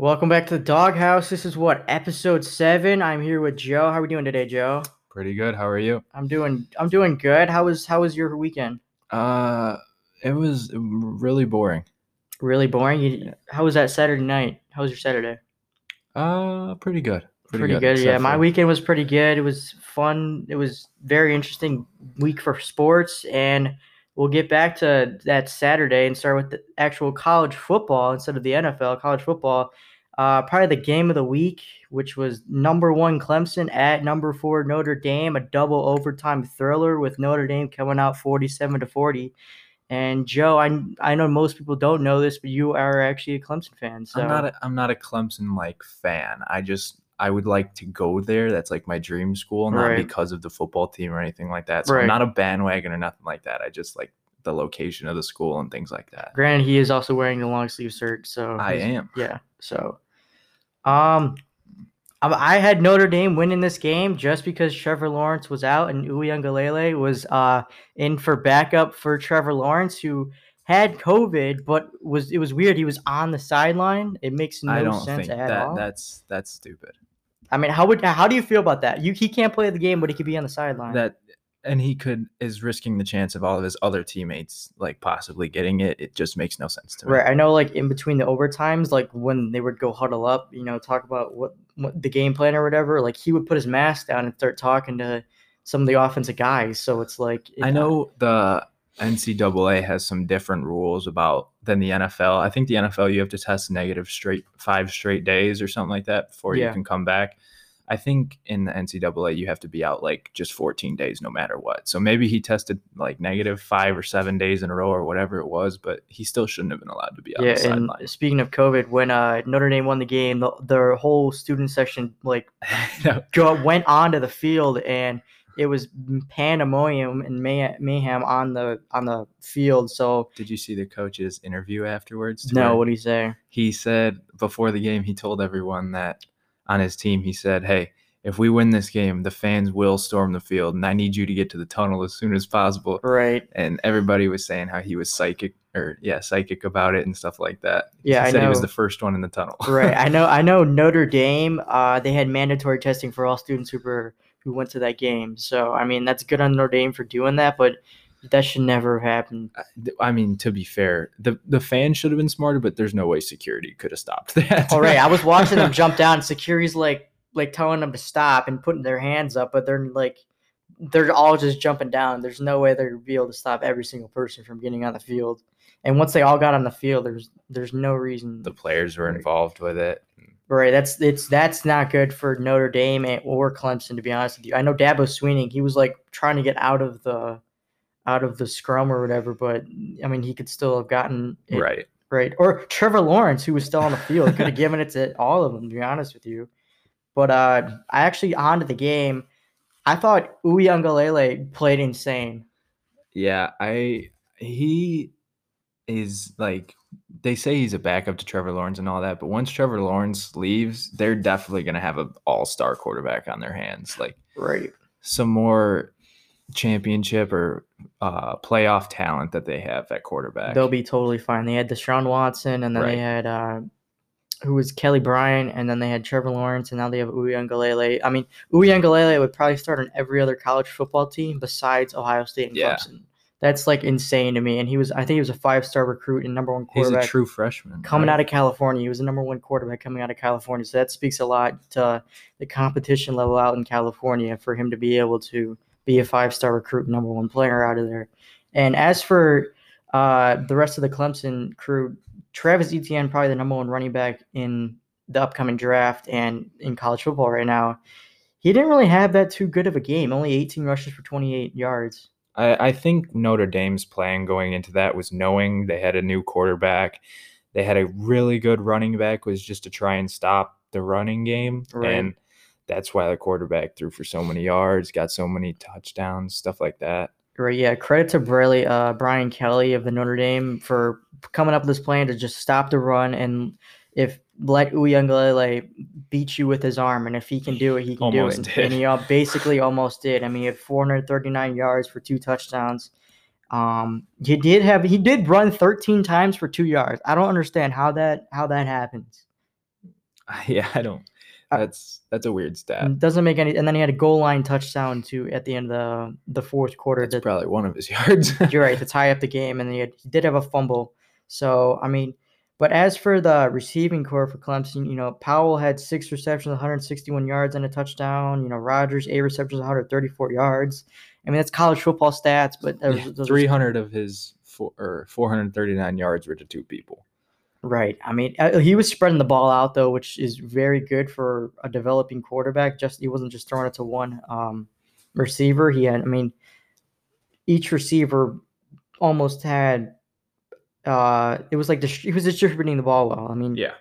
Welcome back to the Dawghouse. This is what episode seven. I'm here with Joe. How are we doing today, Joe? Pretty good. How are you? I'm doing. I'm doing good. How was How was your weekend? Uh, it was really boring. Really boring. You, how was that Saturday night? How was your Saturday? Uh, pretty good. Pretty, good. except Yeah, my weekend was pretty good. It was fun. It was very interesting week for sports, and we'll get back to that Saturday and start with the actual college football instead of the NFL. College football. Uh, probably the game of the week, which was number one Clemson at number four Notre Dame, a double overtime thriller with Notre Dame coming out forty-seven to forty. And Joe, I I know most people don't know this, but you are actually a Clemson fan. So I'm not. A, I'm not a Clemson like fan. I just I would like to go there. That's like my dream school, not Right. because of the football team or anything like that. So Right. I'm not a bandwagon or nothing like that. I just like the location of the school and things like that. Granted, he is also wearing the long sleeve shirt, so I am. Yeah. So, um, I had Notre Dame winning this game just because Trevor Lawrence was out and Uiagalelei was uh in for backup for Trevor Lawrence, who had COVID, but was it was weird. He was on the sideline. It makes no I don't sense think at that all. that's that's stupid. I mean, how would how do you feel about that? You he can't play the game, but he could be on the sideline. That and he could is risking the chance of all of his other teammates like possibly getting it. It just makes no sense to me. Right. I know, like in between the overtimes, like when they would go huddle up, you know, talk about what, what the game plan or whatever. Like he would put his mask down and start talking to some of the offensive guys. So it's like I know the NCAA has some different rules about than the NFL. I think the NFL you have to test negative straight five straight days or something like that before Yeah. you can come back. I think in the NCAA you have to be out like just 14 days no matter what. So maybe he tested like negative five or seven days in a row or whatever it was, but he still shouldn't have been allowed to be on Yeah, and speaking of COVID, when uh, Notre Dame won the game, the, their whole student section like No. go, went onto the field, and it was pandemonium and may- mayhem on the on the field. So Did you see the coach's interview afterwards? no, what did he say? he said before the game he told everyone that on his team he said hey if we win this game the fans will storm the field and i need you to get to the tunnel as soon as possible Right. and everybody was saying how he was psychic or yeah psychic about it and stuff like that Yeah, he I said he was the first one in the tunnel right. I know. I know. Notre Dame. Uh, they had mandatory testing for all students who were who went to that game. So I mean, that's good on Notre Dame for doing that, but that should never have happened. i mean to be fair the the fans should have been smarter but there's no way security could have stopped that All right. I was watching them jump down. Security's like like telling them to stop and putting their hands up, but they're like they're all just jumping down. There's no way they're be able to stop every single person from getting on the field. And once they all got on the field, there's there's no reason. the players were involved with it Right. That's it's that's not good for Notre Dame or Clemson to be honest with you. I know Dabo Swinney, he was like trying to get out of the out of the scrum or whatever, but I mean he could still have gotten it right right. Or Trevor Lawrence, who was still on the field, could have given it to all of them, to be honest with you. But uh I actually onto the game. I thought Uiagalelei played insane. Yeah, I he is like they say he's a backup to Trevor Lawrence and all that, but once Trevor Lawrence leaves, they're definitely going to have an all-star quarterback on their hands. Like Right. some more championship or uh playoff talent that they have at quarterback. They'll be totally fine. They had Deshaun Watson, and then they had uh, who was Kelly Bryant, and then they had Trevor Lawrence, and now they have Uiagalelei. I mean, Uiagalelei would probably start on every other college football team besides Ohio State and Yeah. Clemson. That's like insane to me. And he was, I think, he was a five-star recruit and number one he's a true freshman. coming right? out of California. He was the number one quarterback coming out of California. So that speaks a lot to the competition level out in California for him to be able to be a five star recruit, number one player out of there. And as for uh, the rest of the Clemson crew, Travis Etienne, probably the number one running back in the upcoming draft and in college football right now. He didn't really have that too good of a game. Only 18 rushes for 28 yards. I, I think Notre Dame's plan going into that was knowing they had a new quarterback. They had a really good running back, was just to try and stop the running game. Right. And that's why the quarterback threw for so many yards, got so many touchdowns, stuff like that. Right, yeah. Credit to Bradley, uh, Brian Kelly of the Notre Dame for coming up with this plan to just stop the run and if let Uiagalelei beat you with his arm, and if he can do it, he can Almost do it. did. And he uh, basically almost did. I mean, he had 439 yards for two touchdowns. Um, he did have he did run 13 times for two yards. I don't understand how that how that happens. Yeah, I don't. That's that's a weird stat. Doesn't make any. And then he had a goal line touchdown too at the end of the the fourth quarter. That's that- probably one of his yards. You're right to tie up the game, and he, had, he did have a fumble. So I mean, but as for the receiving corps for Clemson, you know, Powell had six receptions, 161 yards, and a touchdown. You know, Rodgers eight receptions, 134 yards. I mean, that's college football stats, but Yeah, those are- 300 of his four, or 439 yards were to two people. Right. I mean, uh, he was spreading the ball out though, which is very good for a developing quarterback. Just he wasn't just throwing it to one um, receiver. He had, I mean, each receiver almost had. Uh, it was like dist- he was distributing the ball well. I mean, Yeah.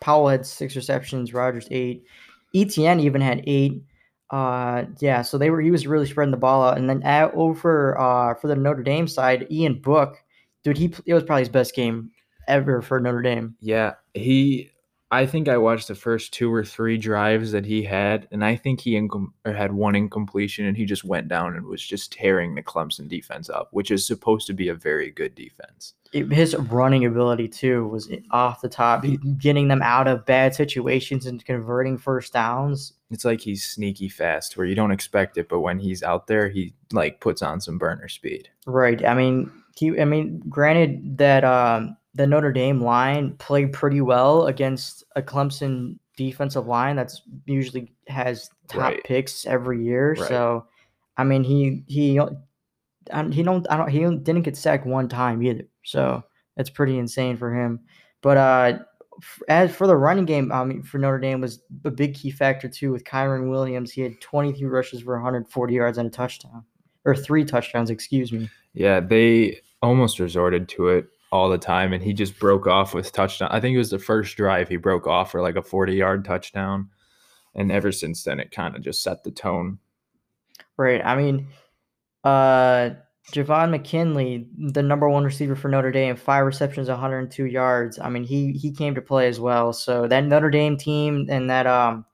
Powell had six receptions, Rodgers eight, Etienne even had eight. Uh, yeah, so they were he was really spreading the ball out, and then at, over uh for the Notre Dame side, Ian Book, dude, he it was probably his best game ever for Notre Dame. Yeah, he. I think I watched the first two or three drives that he had, and I think he incom- or had one incompletion, and he just went down and was just tearing the Clemson defense up, which is supposed to be a very good defense. It- his running ability too was off the top, He- getting them out of bad situations and converting first downs. It's like he's sneaky fast, where you don't expect it, but when he's out there, he like puts on some burner speed. Right. I mean, he. I mean, granted that um, the Notre Dame line played pretty well against a Clemson defensive line that's usually has top Right. picks every year. Right. So, I mean, he he he don't I don't he didn't get sacked one time either. So that's pretty insane for him. But uh, as for the running game, I mean, for Notre Dame was a big key factor too with Kyren Williams. He had 23 rushes for 140 yards and a touchdown, or three touchdowns, excuse me. Yeah, they almost resorted to it all the time, and he just broke off with touchdown. I think it was the first drive he broke off for like a 40 yard touchdown. And ever since then, it kind of just set the tone. Right. I mean, uh, Javon McKinley, the number one receiver for Notre Dame, five receptions, 102 yards. I mean, he he came to play as well. So that Notre Dame team and that um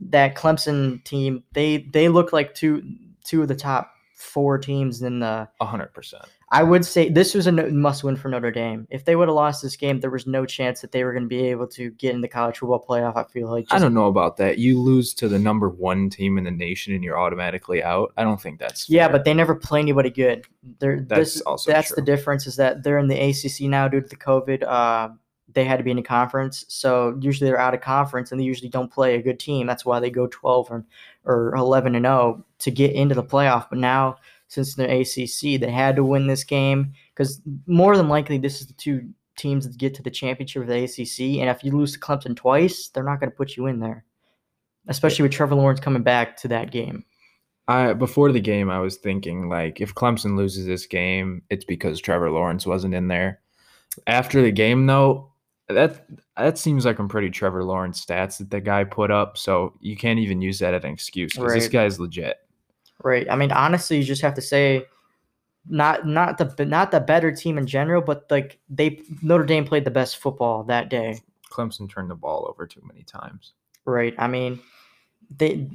that Clemson team, they they look like two two of the top four teams in the. 100%. I would say this was a no- must win for Notre Dame. If they would have lost this game, there was no chance that they were going to be able to get in the college football playoff. I feel like I don't know about that. You lose to the number one team in the nation and you're automatically out. I don't think that's Yeah, fair. but they never play anybody good. They're That's this, also that's the difference is that they're in the ACC now due to the COVID. Uh, they had to be in a conference, so usually they're out of conference and they usually don't play a good team. That's why they go twelve or or eleven and zero to get into the playoff. But now, since they're ACC, they had to win this game because more than likely this is the two teams that get to the championship of the ACC. And if you lose to Clemson twice, they're not going to put you in there, especially with Trevor Lawrence coming back to that game. I before the game I was thinking like if Clemson loses this game, it's because Trevor Lawrence wasn't in there. After the game though, that that seems like some pretty Trevor Lawrence stats that the guy put up, so you can't even use that as an excuse because this Right. guy's legit. Right. I mean, honestly, you just have to say, not not the not the better team in general, but like they Notre Dame played the best football that day. Clemson turned the ball over too many times. Right. I mean, they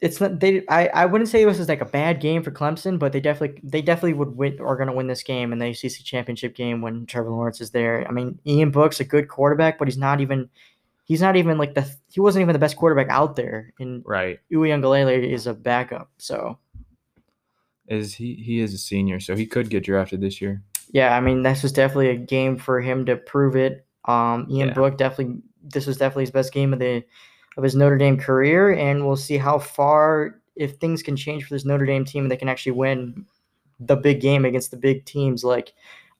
it's not they. I I wouldn't say this is like a bad game for Clemson, but they definitely they definitely would win are going to win this game in the ACC championship game when Trevor Lawrence is there. I mean, Ian Book's a good quarterback, but he's not even. He's not even like the he wasn't even the best quarterback out there, and Right. Uiagalelei is a backup. So Is he he is a senior, so he could get drafted this year. Yeah, I mean this was definitely a game for him to prove it. Um, Ian Yeah. Book definitely this was definitely his best game of the of his Notre Dame career, and we'll see how far if things can change for this Notre Dame team and they can actually win the big game against the big teams. Like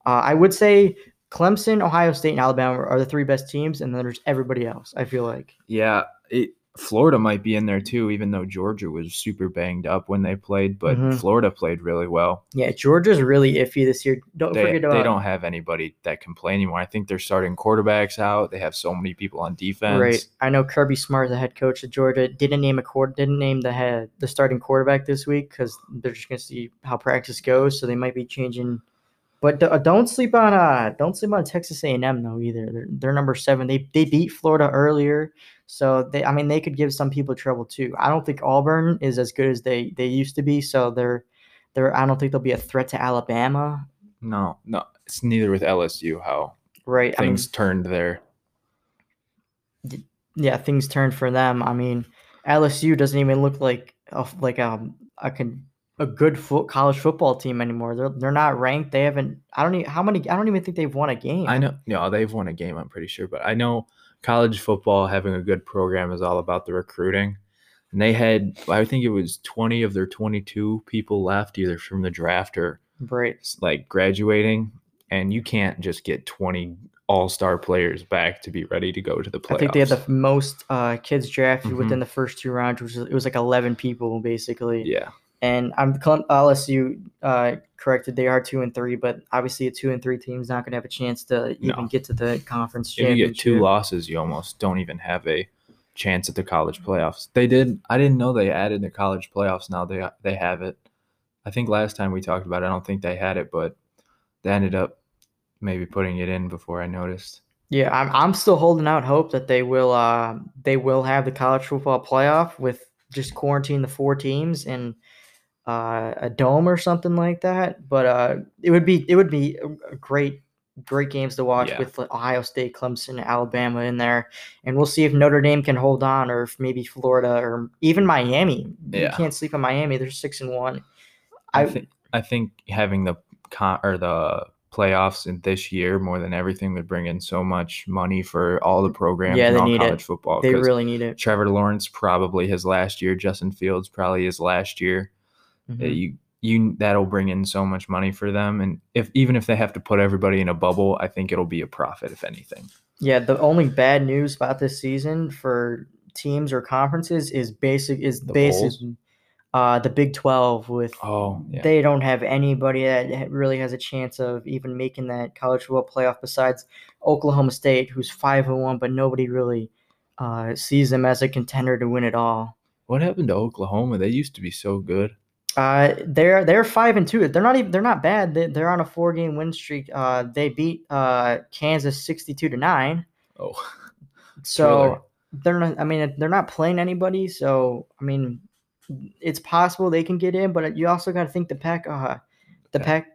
uh, I would say, Clemson, Ohio State, and Alabama are the three best teams, and then there's everybody else. I feel like Yeah, it, Florida might be in there too, even though Georgia was super banged up when they played, but Mhm. Florida played really well. yeah, Georgia's really iffy this year. Don't They, forget about they don't have anybody that can play anymore. I think they're starting quarterbacks out. They have so many people on defense. Right. I know Kirby Smart, the head coach of Georgia, didn't name a court, didn't name the head, the starting quarterback this week because they're just gonna see how practice goes. So they might be changing. But uh, don't sleep on uh don't sleep on Texas A and M though either. They're, they're number seven. They they beat Florida earlier, so they I mean they could give some people trouble too. I don't think Auburn is as good as they they used to be. So they're they're I don't think they'll be a threat to Alabama. No, no, it's neither with LSU how Right. I mean, things turned there. yeah, things turned for them. I mean, LSU doesn't even look like a, like a a, con, a good foot, college football team anymore. They're they're not ranked. They haven't. I don't even how many. I don't even think they've won a game. I know. No, they've won a game. I'm pretty sure, but I know college football having a good program is all about the recruiting. And they had, I think it was 20 of their 22 people left, either from the draft or right. like graduating. And you can't just get 20 all star players back to be ready to go to the playoffs. I think they had the most uh, kids drafted mm-hmm. within the first two rounds, which was, it was like 11 people basically. Yeah. And I'm LSU uh, corrected. They are two and three, but obviously a two and three team is not going to have a chance to even no. get to the conference. If you get two losses, you almost don't even have a chance at the college playoffs. They did. I didn't know they added the college playoffs. Now they they have it. I think last time we talked about it, I don't think they had it, but they ended up maybe putting it in before I noticed. Yeah, I'm I'm still holding out hope that they will uh they will have the college football playoff with just quarantine the four teams and uh, a dome or something like that. But uh, it would be it would be a great great games to watch yeah. with Ohio State, Clemson, Alabama in there, and we'll see if Notre Dame can hold on, or if maybe Florida or even Miami. Yeah. You can't sleep on Miami; they're six and one. I, I think I think having the con or the playoffs in this year more than everything would bring in so much money for all the programs yeah, they all need college it. football. They really need it. Trevor Lawrence probably his last year. Justin Fields probably his last year. Mm-hmm. You you that'll bring in so much money for them, and if even if they have to put everybody in a bubble, I think it'll be a profit if anything. Yeah, the only bad news about this season for teams or conferences is basic is the basic. Uh, the Big Twelve with oh yeah. they don't have anybody that really has a chance of even making that college football playoff besides Oklahoma State, who's five and one, but nobody really uh, sees them as a contender to win it all. What happened to Oklahoma? They used to be so good. Uh, they're they're five and two. They're not even they're not bad. They, they're on a four game win streak. Uh, they beat uh Kansas sixty two to nine. Oh, so they're not. I mean, they're not playing anybody. So I mean, it's possible they can get in, but you also got to think the pack. Uh, the okay. pack,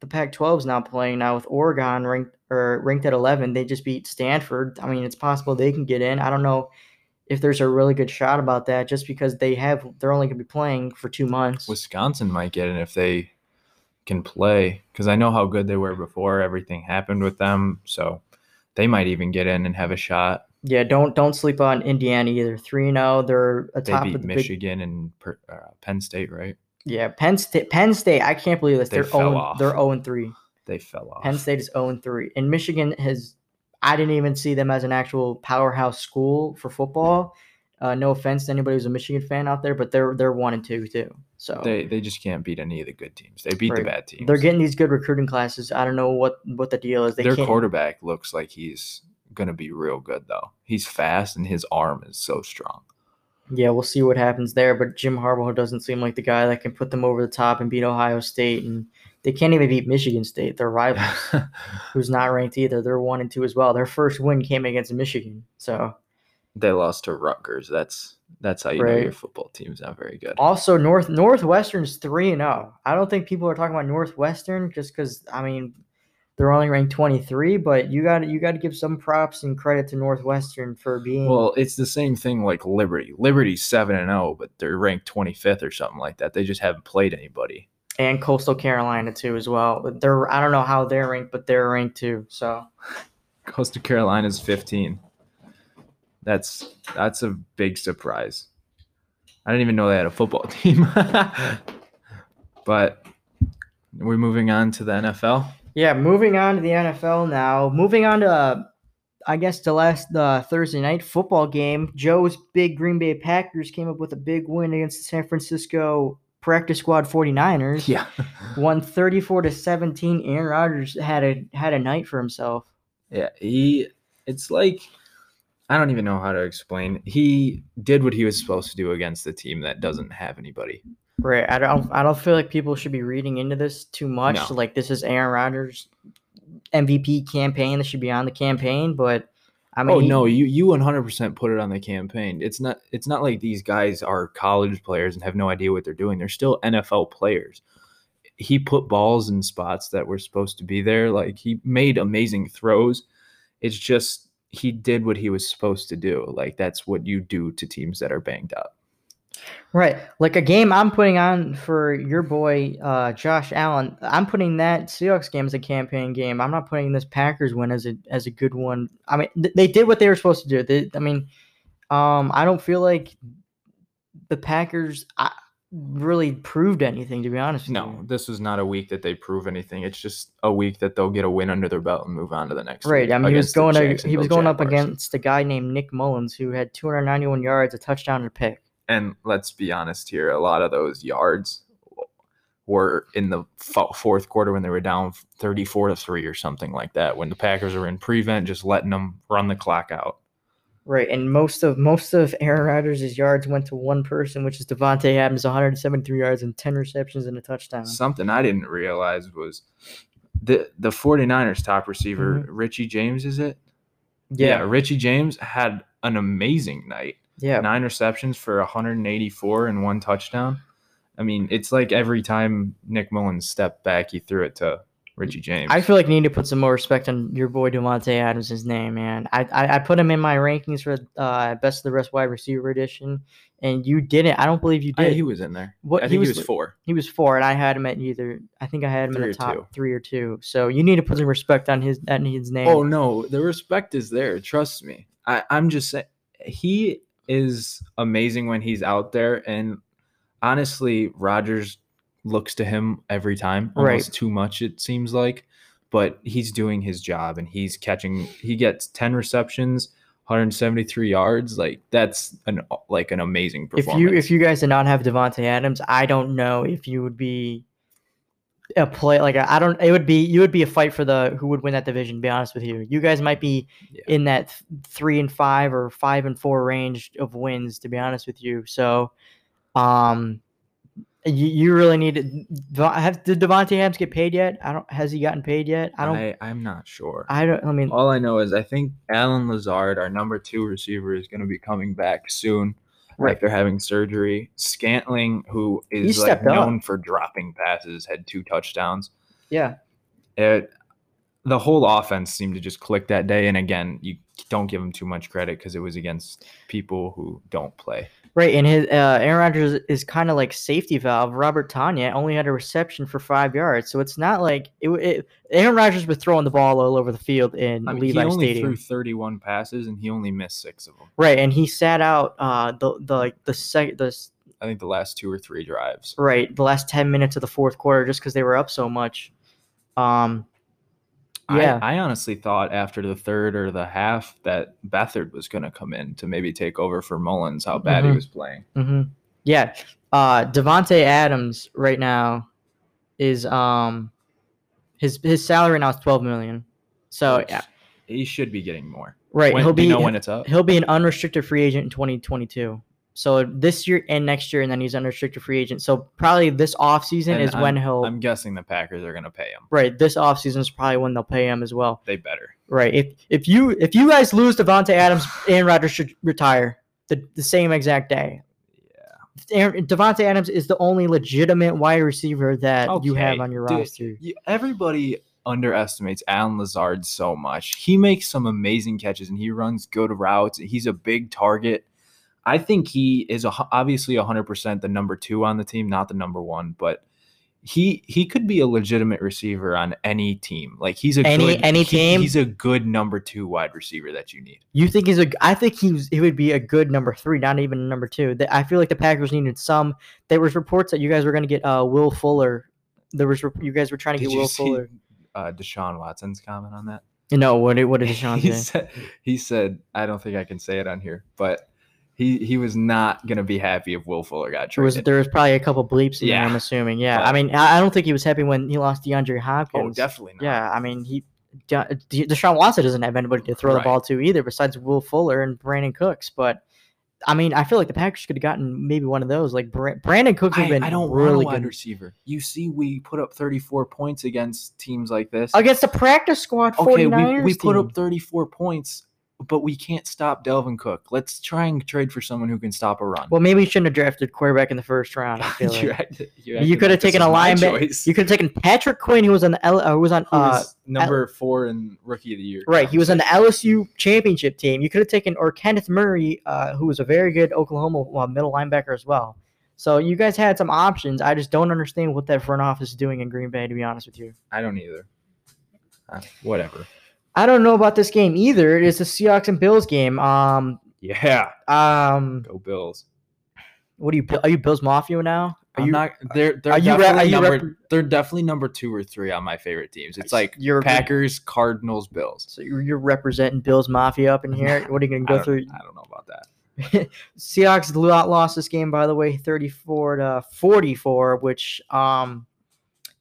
the Pac twelve is now playing now with Oregon ranked or ranked at eleven. They just beat Stanford. I mean, it's possible they can get in. I don't know if there's a really good shot about that just because they have they're only going to be playing for two months. Wisconsin might get it if they can play because I know how good they were before everything happened with them. So they might even get in and have a shot. Yeah, don't don't sleep on Indiana either. three Three zero, they're a top they beat of the Michigan big... and uh, Penn State, right? Yeah, Penn State. Penn State. I can't believe this. They are. Oh they're zero and three. They fell off. Penn State is zero and three, and Michigan has. I didn't even see them as an actual powerhouse school for football. Uh, no offense to anybody who's a Michigan fan out there, but they're they're one and two too. So they they just can't beat any of the good teams. They beat right. the bad teams. They're getting these good recruiting classes. I don't know what what the deal is. They Their quarterback looks like he's gonna be real good though. He's fast and his arm is so strong. Yeah, we'll see what happens there. But Jim Harbaugh doesn't seem like the guy that can put them over the top and beat Ohio State, and they can't even beat Michigan State. Their rival, who's not ranked either. They're one and two as well. Their first win came against Michigan, so they lost to Rutgers. That's that's how you right. know your football team's not very good. Also, North Northwestern's three and zero. Oh. I don't think people are talking about Northwestern just because I mean they're only ranked twenty three, but you got you got to give some props and credit to Northwestern for being. Well, it's the same thing like Liberty. Liberty's seven and zero, oh, but they're ranked twenty fifth or something like that. They just haven't played anybody. And Coastal Carolina too as well. They're I don't know how they're ranked, but they're ranked too. So. Coastal Carolina's fifteen. That's that's a big surprise. I didn't even know they had a football team. but we're moving on to the NFL. Yeah, moving on to the NFL now. Moving on to, uh, I guess, the last uh, Thursday night football game. Joe's big Green Bay Packers came up with a big win against the San Francisco practice squad 49ers. Yeah. won 34 to 17. Aaron Rodgers had a had a night for himself. Yeah, he it's like I don't even know how to explain. He did what he was supposed to do against the team that doesn't have anybody. Right. I don't. I don't feel like people should be reading into this too much. No. Like this is Aaron Rodgers' MVP campaign. This should be on the campaign. But I oh, mean, oh no, you you one hundred percent put it on the campaign. It's not. It's not like these guys are college players and have no idea what they're doing. They're still NFL players. He put balls in spots that were supposed to be there. Like he made amazing throws. It's just he did what he was supposed to do. Like that's what you do to teams that are banged up. Right. Like a game I'm putting on for your boy uh, Josh Allen. I'm putting that Seahawks game as a campaign game. I'm not putting this Packers win as a as a good one. I mean, th- they did what they were supposed to do. They, I mean, um, I don't feel like the Packers I, really proved anything. To be honest, with No, this was not a week that they prove anything. It's just a week that they'll get a win under their belt and move on to the next. Right. I mean, he was going he was going up against a guy named Nick Mullens who had 291 yards, a touchdown, and a pick. And let's be honest here, a lot of those yards were in the fo- fourth quarter when they were down 34 to 3 or something like that when the Packers were in prevent just letting them run the clock out. Right, and most of most of Aaron Rodgers' yards went to one person, which is Davante Adams, 173 yards and 10 receptions and a touchdown. Something I didn't realize was the the 49ers top receiver Mhm. Richie James is it? yeah, Richie James had an amazing night. Yeah, nine receptions for 184 and one touchdown. I mean, it's like every time Nick Mullens stepped back, he threw it to Richie James. I feel like you need to put some more respect on your boy Davante Adams' name, man. I, I I put him in my rankings for uh best of the rest wide receiver edition, and you didn't. I don't believe you I- did. he was in there. What- I he think he was- was, four. He was four, and I had him at either. I think I had him Three in the top two. three or two. So you need to put some respect on his on his name. Oh no, the respect is there. Trust me. I, I'm just saying he is amazing when he's out there, and honestly, Rodgers looks to him every time, Right. almost too much it seems like. But he's doing his job, and he's catching. He gets ten receptions, 173 yards. Like that's an like an amazing performance. if you if you guys did not have Davante Adams, I don't know if you would be a play like I don't. It would be you would be a fight for the who would win that division. To be honest with you, you guys might be Yeah. in that th- three and five or five and four range of wins. To be honest with you, so um, you, you really need to have did Davante Adams get paid yet? I don't. Has he gotten paid yet? I don't. I, I'm not sure. I don't. I mean, All I know is I think Allen Lazard, our number two receiver, is going to be coming back soon Right. after having surgery. Scantling, who is like stepped up. known for dropping passes, had two touchdowns. yeah. It, the whole offense seemed to just click that day. And again, you don't give him too much credit because it was against people who don't play. Right, and his uh, Aaron Rodgers is kind of like safety valve. Robert Tonyan only had a reception for five yards, so it's not like it. it Aaron Rodgers was throwing the ball all over the field in I mean, Levi he only Stadium. threw 31 passes and he only missed six of them. Right, and he sat out uh, the the like the sec the I think the last two or three drives. right the last ten minutes of the fourth quarter just because they were up so much. Um, yeah, I, I honestly thought after the third or the half that Beathard was going to come in to maybe take over for Mullens. How bad Mhm. he was playing. hmm yeah. Uh, Davante Adams right now is um his his salary now is twelve million. So yeah, he should be getting more. right. When, he'll do you be know when it's up? He'll be an unrestricted free agent in 2022. So this year and next year, and then he's unrestricted free agent. So probably this offseason And is when he'll I'm guessing the Packers are going to pay him. right. This offseason is probably when they'll pay him as well. They better. Right. If if you if you guys lose Davante Adams, Aaron Rodgers should retire the, the same exact day. Aaron, Davante Adams is the only legitimate wide receiver that you have on your dude, roster. You- everybody underestimates Allen Lazard so much. He makes some amazing catches and he runs good routes. He's a big target. I think he is a, obviously 100% the number two on the team, not the number one, but he he could be a legitimate receiver on any team. Like he's a Any- good, any he- team? he's a good number two wide receiver that you need. You think he's a? I think he's he would be a good number three, not even number two. The- I feel like the Packers needed some. There was reports that you guys were going to get uh Will Fuller. There was you guys were trying to Did get Will see Fuller. uh, Deshaun Watson's comment on that? No, what did what did Deshaun he say? said he said I don't think I can say it on here, but he he was not gonna be happy if Will Fuller got There was traded. there was probably a couple bleeps in there. I'm assuming. Yeah, I mean, I I don't think he was happy when he lost DeAndre oh, Hopkins. oh, definitely not. Yeah, I mean, he De- De- Deshaun Watson doesn't have anybody to throw the ball to either, besides Will Fuller and Brandin Cooks. But I mean, I feel like the Packers could have gotten maybe one of those. Like Brandin Cooks has I, been I don't really wide good receiver. You see, we put up 34 points against teams like this. against the practice squad. okay, 49ers we, we put up 34 points but we can't stop Dalvin Cook. Let's try and trade for someone who can stop a run. Well, maybe you shouldn't have drafted quarterback in the first round. Feel You're like. you're You could have taken a linebacker. You could have taken Patrick Queen, who was on the L, uh, who was on uh, number four in rookie of the year. right. He was on the. LSU championship team. You could have taken or Kenneth Murray, uh, who was a very good Oklahoma middle linebacker as well. So you guys had some options. I just don't understand what that front office is doing in Green Bay. To be honest with you, I don't either. Uh, whatever. I don't know about this game either. It is the Seahawks and Bills game. Um, Yeah. um, Go Bills. what are you? Are you Bills Mafia now? Are I'm you? not. They're they're are you re- definitely are number. rep- they're definitely number two or three on my favorite teams. It's like You're- Packers, Cardinals, Bills. so you're, you're representing Bills Mafia up in here. What are you gonna go don't- through? I don't know about that. Seahawks lost this game, by the way, 34 to 44, which um,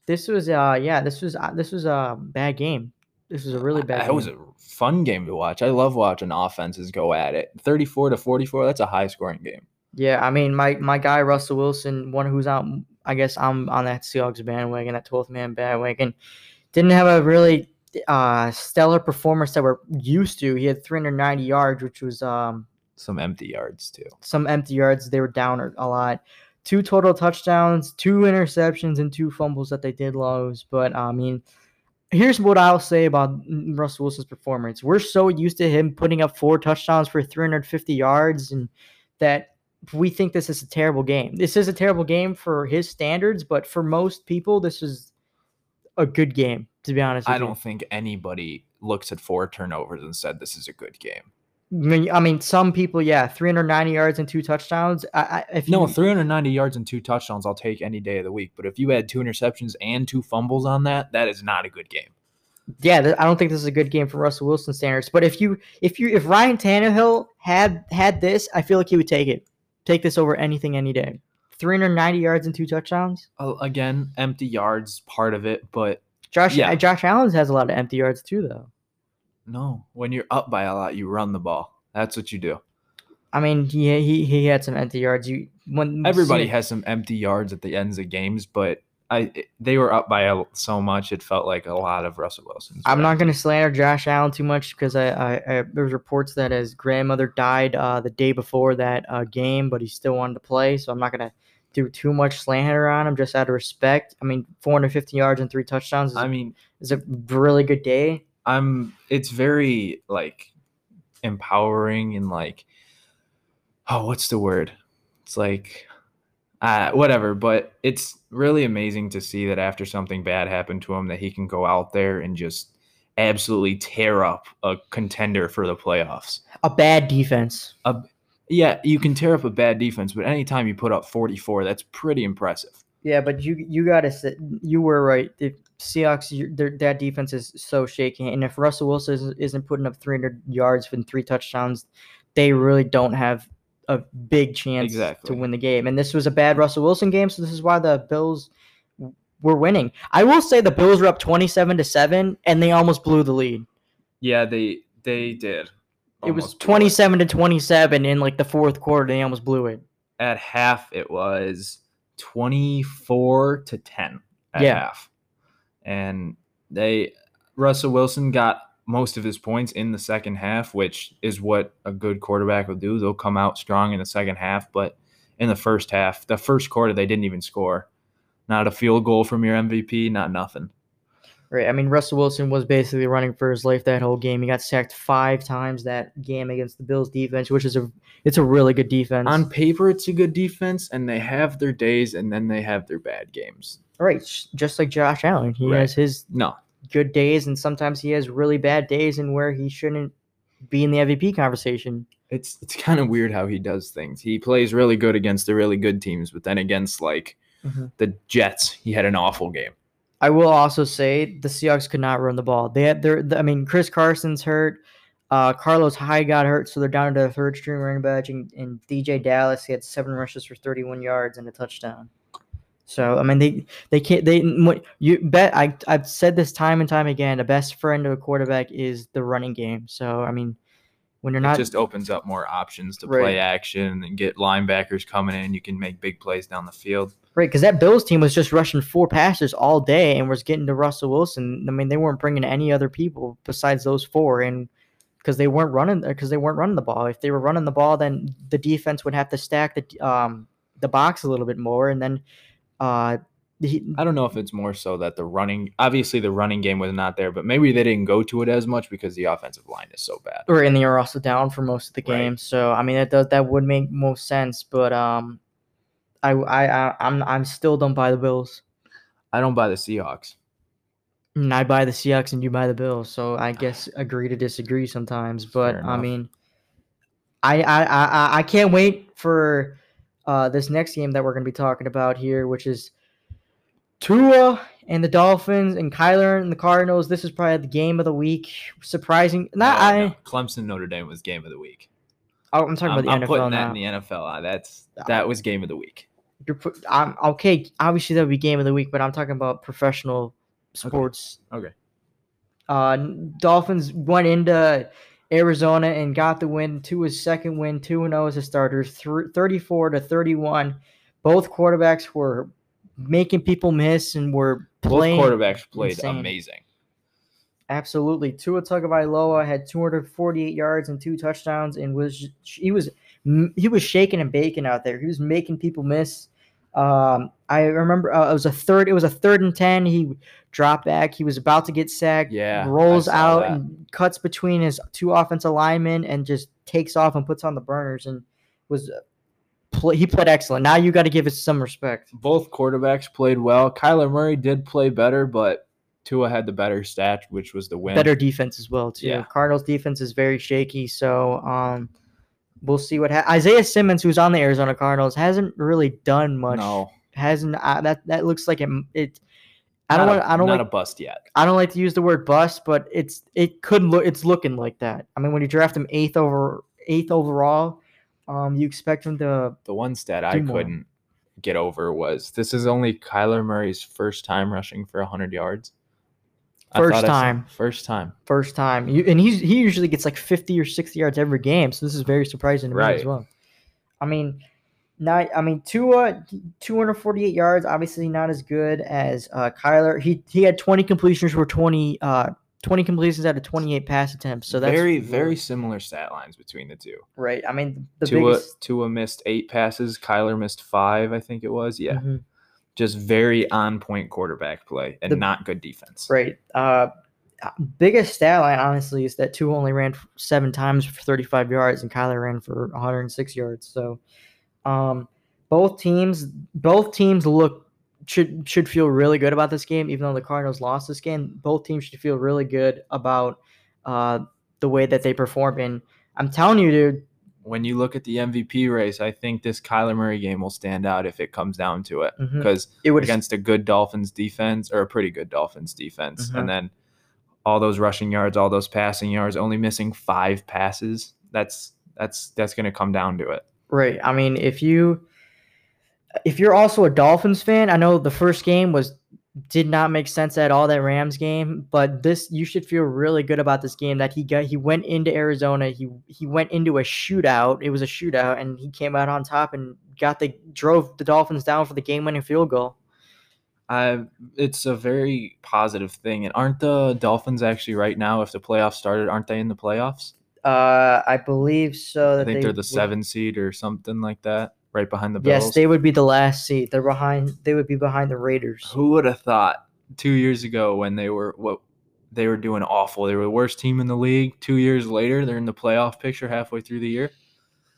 this was uh yeah, this was uh, this was a bad game. This was a really bad. That was a fun game to watch. I love watching offenses go at it. 34 to 44. That's a high scoring game. yeah. I mean, my my guy Russell Wilson, one who's out. I guess I'm on that Seahawks bandwagon, that 12th man bandwagon. Didn't have a really uh stellar performance that we're used to. He had 390 yards, which was um Some empty yards too. some empty yards. They were down a lot. Two total touchdowns, two interceptions, and two fumbles that they did lose. But I mean, here's what I'll say about Russell Wilson's performance. We're so used to him putting up four touchdowns for 350 yards, and that we think this is a terrible game. This is a terrible game for his standards, but for most people, this is a good game. To be honest, with I don't think anybody looks at four turnovers and said this is a good game. I mean, I mean, some people, yeah, 390 yards and two touchdowns. I, I, if No, you, 390 yards and two touchdowns, I'll take any day of the week. But if you had two interceptions and two fumbles on that, that is not a good game. yeah, I don't think this is a good game for Russell Wilson standards. But if you if you if Ryan Tannehill had had this, I feel like he would take it. Take this over anything any day. 390 yards and two touchdowns. Uh, again, empty yards, part of it. But Josh Yeah. uh, Josh Allen has a lot of empty yards too, though. No, when you're up by a lot, you run the ball. That's what you do. I mean, he he he had some empty yards. You when Everybody has some empty yards at the ends of games, but I they were up by a, so much it felt like a lot of Russell Wilson's. I'm not going to slander Josh Allen too much because I, I, I there's reports that his grandmother died uh, the day before that uh, game, but he still wanted to play. So I'm not going to do too much slander on him just out of respect. I mean, 450 yards and three touchdowns is, I mean, is a really good day. I'm it's very like empowering and like oh what's the word it's like uh whatever but it's really amazing to see that after something bad happened to him that he can go out there and just absolutely tear up a contender for the playoffs A bad defense. yeah you can tear up a bad defense but anytime you put up 44 that's pretty impressive Yeah, but you you got to sit. You were right. The Seahawks, their, that defense is so shaky, and if Russell Wilson isn't, putting up 300 yards and three touchdowns, they really don't have a big chance Exactly. to win the game. And this was a bad Russell Wilson game, so this is why the Bills were winning. I will say the Bills were up 27 to seven, and they almost blew the lead. yeah they they did it was Almost blew it. 27 to 27 in like the fourth quarter. They almost blew it. at half it was 24 to 10 at Yeah. half and they russell wilson got most of his points in the second half which is what a good quarterback will do they'll come out strong in the second half but in the first half the first quarter they didn't even score not a field goal from your mvp not nothing Right. I mean, Russell Wilson was basically running for his life that whole game. He got sacked five times that game against the Bills defense, which is a it's a really good defense. on paper it's a good defense and they have their days and then they have their bad games right, just like Josh Allen, he Right. has his no good days, and sometimes he has really bad days, and where he shouldn't be in the MVP conversation. it's it's kind of weird how he does things. He plays really good against the really good teams, but then against like Mhm. the Jets, he had an awful game. I will also say the Seahawks could not run the ball. They had their, I mean, Chris Carson's hurt. Uh, Carlos Hyde got hurt, so they're down to the third string running back. And, and DeeJay Dallas, he had seven rushes for 31 yards and a touchdown. So I mean, they they can't they you bet I I've said this time and time again. The best friend of a quarterback is the running game. So I mean, when you're It not just opens up more options to Right. play action and get linebackers coming in. You can make big plays down the field. Right, because that Bills team was just rushing four passes all day and was getting to Russell Wilson. I mean, they weren't bringing any other people besides those four. And because they weren't running because they weren't running the ball. If they were running the ball, then the defense would have to stack the um the box a little bit more, and then uh he, I don't know if it's more so that the running, obviously the running game was not there, but maybe they didn't go to it as much because the offensive line is so bad. or and they were also down for most of the Right. game. So I mean that does that would make most sense, but um, I I, I I'm I'm still don't buy the Bills. I don't buy the Seahawks. And I buy the Seahawks and you buy the Bills, so I guess agree to disagree sometimes. But I mean, I I I- I can't wait for uh, this next game that we're going to be talking about here, which is Tua and the Dolphins and Kyler and the Cardinals. This is probably the game of the week. Surprising, not No, I. no. Clemson Notre Dame was game of the week. Oh, I'm talking I'm, about I'm the NFL putting now. that in the NFL. Uh, That's that was game of the week. You're put, I'm okay. Obviously, that would be game of the week, but I'm talking about professional sports. Okay. Uh, Dolphins went into Arizona and got the win. To his second win, two and zero as a starter, thr 34 to 31. Both quarterbacks were making people miss and were Both playing. quarterbacks played insane. amazing. Absolutely. Tua Tagovailoa had 248 yards and two touchdowns and was he was he was shaking and baking out there. He was making people miss. Um, I remember uh, it was a third. It was a third and ten. He dropped back. He was about to get sacked. Yeah, rolls out that. and cuts between his two offensive linemen and just takes off and puts on the burners and was uh, play, he played excellent. Now you got to give it some respect. Both quarterbacks played well. Kyler Murray did play better, but Tua had the better stat, which was the win. better defense as well too. Yeah. Cardinals defense is very shaky, so um, we'll see what ha- Isaiah Simmons, who's on the Arizona Cardinals, hasn't really done much. No, Hasn't uh, that that looks like it? it I don't want. I don't not like. a bust yet. I don't like to use the word bust, but it's it could look. It's looking like that. I mean, when you draft him eighth over eighth overall, um, you expect him to. The one stat I more. couldn't get over was this is only Kyler Murray's first time rushing for 100 yards. First thought I said- time. First time. first time. You, and he's he usually gets like 50 or 60 yards every game, so this is very surprising to me as well. I mean, not I mean Tua 248 yards, obviously not as good as uh Kyler. He he had 20 completions for 20 uh 20 completions out of 28 pass attempts. So that's very, very similar stat lines between the two. right. I mean, the Tua, biggest Tua missed eight passes. Kyler missed five, I think it was. Yeah. Mhm. Just very on point quarterback play and The- not good defense. Right. Uh, biggest stat line, honestly, is that Tua only ran seven times for 35 yards, and Kyler ran for 106 yards. So, um, both teams, both teams look should should feel really good about this game, even though the Cardinals lost this game. Both teams should feel really good about uh, the way that they perform. And I'm telling you, dude, When you look at the MVP race, I think this Kyler Murray game will stand out if it comes down to it. Because it would against a good Dolphins defense or a pretty good Dolphins defense, Mhm. and then all those rushing yards, all those passing yards, only missing five passes. That's that's that's going to come down to it. Right. I mean, if you if you're also a Dolphins fan, I know the first game was did not make sense at all that Rams game, but this you should feel really good about this game that he got he went into Arizona, he he went into a shootout. It was a shootout and he came out on top and got the drove the Dolphins down for the game-winning field goal. I it's a very positive thing. And aren't the Dolphins actually right now, if the playoffs started, aren't they in the playoffs? Uh I believe so I think they are the seven seed or something like that, right behind the Bills. Yes, they would be the last seat. They're behind they would be behind the Raiders. Who would have thought two years ago when they were what they were doing awful? They were the worst team in the league. Two years later, they're in the playoff picture halfway through the year.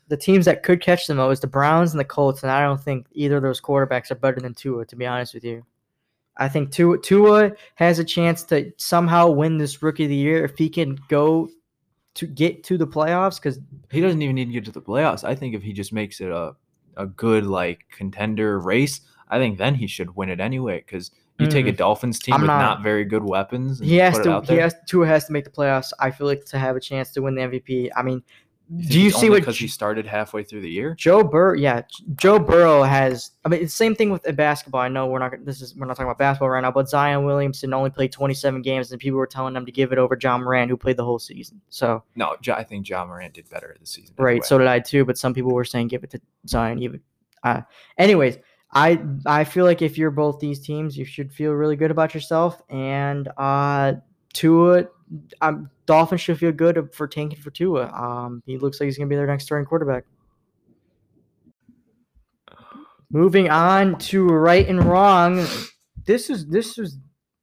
the teams that could catch them though is the Browns and the Colts, and I don't think either of those quarterbacks are better than Tua. To be honest with you, I think Tua Tua has a chance to somehow win this Rookie of the Year if he can go to get to the playoffs. Because He doesn't even need to get to the playoffs. I think if he just makes it a a good like contender race, I think then he should win it anyway. Because you take a mm-hmm. Dolphins team I'm with not- not, very good weapons. And he has to, he has Tua has to make the playoffs. I feel like to have a chance to win the MVP. I mean, do you see what because he started halfway through the year? Joe Burrow, yeah, Joe Burrow has. I mean, it's the same thing with basketball. I know we're not. This is we're not talking about basketball right now, but Zion Williamson only played 27 games, and people were telling them to give it over Ja Morant, who played the whole season. So No, I think Ja Morant did better this season. right, anyway. so did I too. But some people were saying give it to Zion. Even, uh, anyways, I I feel like if you're both these teams, you should feel really good about yourself. And uh, Tua um, Dolphins should feel good for tanking for Tua. Um, he looks like he's gonna be their next starting quarterback. Moving on to right and wrong. This is this is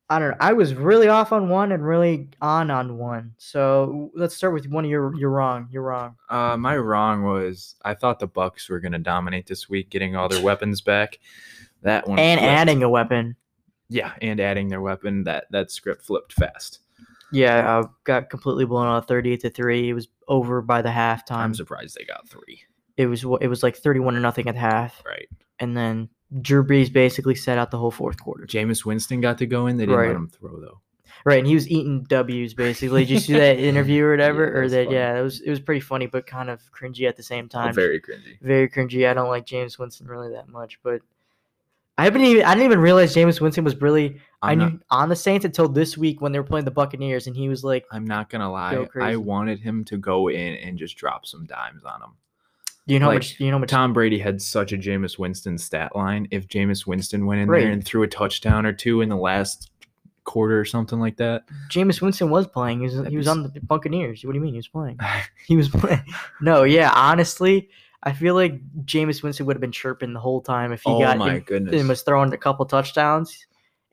I don't know. I was really off on one and really on on one. So let's start with one of your you're wrong. You're wrong. Uh, my wrong was I thought the Bucks were gonna dominate this week, getting all their weapons back. That one And flipped. adding a weapon. yeah, and adding their weapon. That that script flipped fast. Yeah, uh, got completely blown out 38 to 3. It was over by the halftime. I'm surprised they got three. It was it was like 31 to nothing at half. Right. And then Drew Brees basically set out the whole fourth quarter. Jameis Winston got to go in. They didn't Right. let him throw though. Right, and he was eating W's basically. Did you see that interview or whatever? Yeah, or that? funny. Yeah, it was it was pretty funny, but kind of cringy at the same Oh, time. very cringy. very cringy. I don't like Jameis Winston really that much, but I haven't even I didn't even realize Jameis Winston was really i knew not, on the Saints until this week when they were playing the Buccaneers, and he was like, I'm not gonna lie. I wanted him to go in and just drop some dimes on him. you know how Like, much you know much Tom Brady had such a Jameis Winston stat line. If Jameis Winston went in Right. there and threw a touchdown or two in the last quarter or something like that, Jameis Winston was playing. He was, That'd he was on the Buccaneers. What do you mean he was playing? He was playing. No, yeah, honestly, I feel like Jameis Winston would have been chirping the whole time if he oh got my in- goodness. and was throwing a couple touchdowns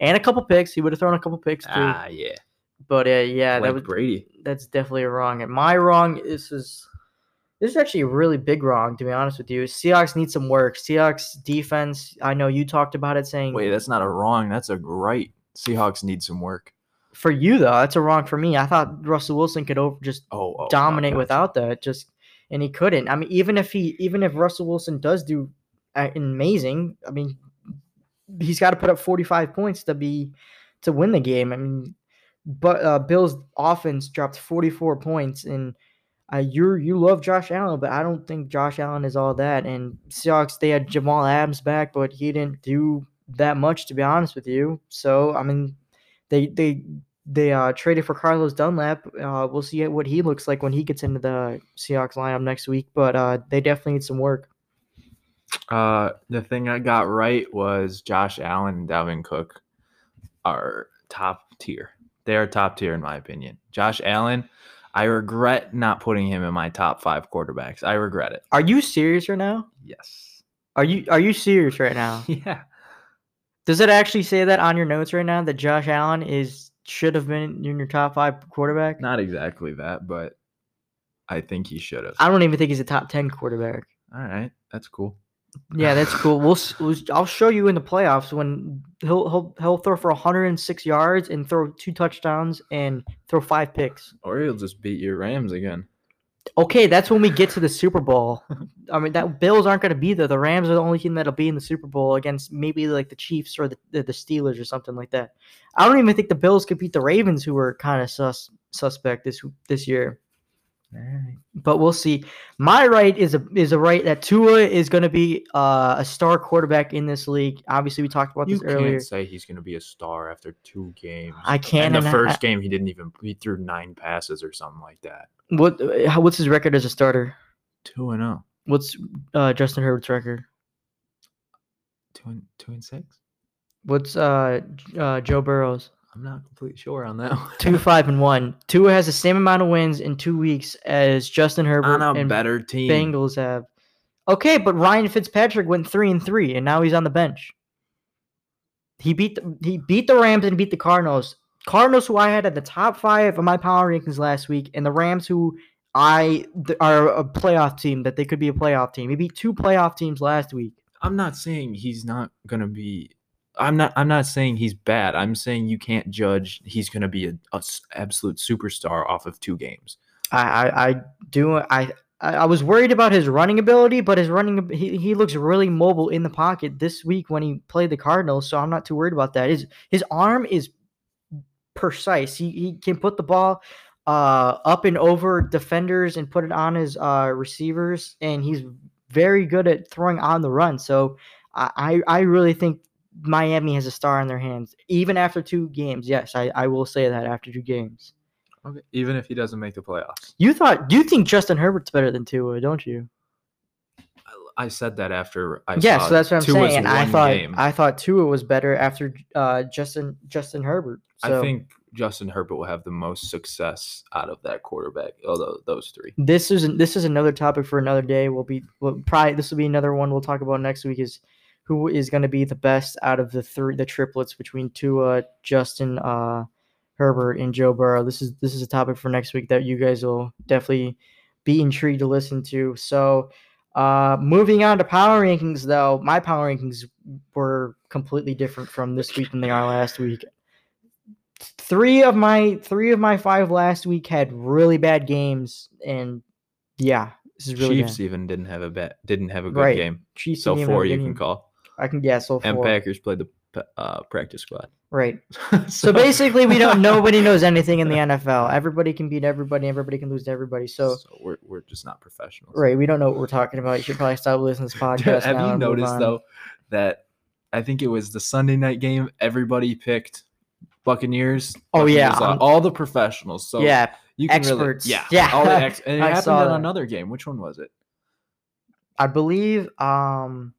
and a couple picks. He would have thrown a couple picks too. ah, yeah, but uh, yeah, like that was Brady. that's definitely a wrong. And my wrong this is this is actually a really big wrong to be honest with you. Seahawks need some work. Seahawks defense. I know you talked about it saying Wait, that's not a wrong. That's a right. Seahawks need some work. for you though. That's a wrong for me. I thought Russell Wilson could over just Oh, oh dominate without that. Just and he couldn't. I mean, even if he even if Russell Wilson does do uh, amazing, I mean, he's got to put up forty five points to be to win the game. I mean, but uh, Bills offense dropped forty four points, and uh, you you love Josh Allen, but I don't think Josh Allen is all that. And Seahawks they had Jamal Adams back, but he didn't do that much to be honest with you. So I mean, they they they uh, traded for Carlos Dunlap. Uh, we'll see what he looks like when he gets into the Seahawks lineup next week. But uh, they definitely need some work. Uh, the thing I got right was Josh Allen and Dalvin Cook are top tier. They are top tier in my opinion. Josh Allen, I regret not putting him in my top five quarterbacks. I regret it. Are you serious right now? Yes. Are you are you serious right now? Yeah. Does it actually say that on your notes right now that Josh Allen is should have been in your top five quarterback? Not exactly that, but I think he should have. I don't even think he's a top ten quarterback. All right, that's cool. Yeah, that's cool. We'll, we'll I'll show you in the playoffs when he'll he'll he'll throw for 106 yards and throw two touchdowns and throw five picks. Or he'll just beat your Rams again. Okay, that's when we get to the Super Bowl. I mean, that Bills aren't going to be there. The Rams are the only team that'll be in the Super Bowl against maybe like the Chiefs or the the, Steelers or something like that. I don't even think the Bills could beat the Ravens, who were kind of sus suspect this this year. But we'll see. My right is a is a right that Tua is going to be uh, a star quarterback in this league. Obviously, we talked about You this earlier. can't say he's going to be a star after two games. I can't. And the first I- game, he didn't even he threw nine passes or something like that. what how- what's his record as a starter? Two and zero. What's uh, Justin Herbert's record? Two and two and six. What's uh, uh, Joe Burrow's? I'm not completely sure on that. one. Two five and one. Tua has the same amount of wins in two weeks as Justin Herbert on a and better team. Bengals have. Okay, but Ryan Fitzpatrick went three and three, and now he's on the bench. He beat the, he beat the Rams and beat the Cardinals. Cardinals, who I had at the top five of my power rankings last week, and the Rams, who I th- are a playoff team that they could be a playoff team. He beat two playoff teams last week. I'm not saying he's not gonna be. I'm not. I'm not saying he's bad. I'm saying you can't judge. He's gonna be a, a s- absolute superstar off of two games. I I, I do I. I was worried about his running ability, but his running he, he looks really mobile in the pocket this week when he played the Cardinals, so I'm not too worried about that. His his arm is precise. He he can put the ball uh up and over defenders and put it on his uh receivers and he's very good at throwing on the run. So I I really think Miami has a star in their hands even after two games. Yes, I I will say that after two games. Okay. Even if he doesn't make the playoffs, You thought you think Justin Herbert's better than Tua, don't you? I, I said that after I. yeah, so that's what I'm Tua's saying. I thought game. I thought Tua was better after uh, Justin Justin Herbert. So I think Justin Herbert will have the most success out of that quarterback. Although those three. This is this is another topic for another day. We'll be we'll probably this will be another one we'll talk about next week. Is who is going to be the best out of the three the triplets between Tua, Justin, uh, Herbert, and Joe Burrow. This is this is a topic for next week that you guys will definitely be intrigued to listen to. So. Uh, moving on to power rankings, though, my power rankings were completely different from this week than they are last week. Three of my three of my five last week had really bad games, and yeah, this is really Chiefs bad. even didn't have a bet, didn't have a good Right. game. Chiefs So four you can call. I can yeah, so And four. Packers played the uh, practice squad. Right. So basically, we don't. Nobody knows anything in the NFL. Everybody can beat everybody. Everybody can lose to everybody. So so we're we're just not professionals. right, we don't know what we're talking about. You should probably stop listening to this podcast. Have you noticed though that I think it was the Sunday night game? Everybody picked Buccaneers. Oh, yeah, Buccaneers, uh, um, all the professionals. So yeah, you can experts. Really, yeah, Yeah. all the ex- and it I happened saw in that. another game. Which one was it? I believe. Um,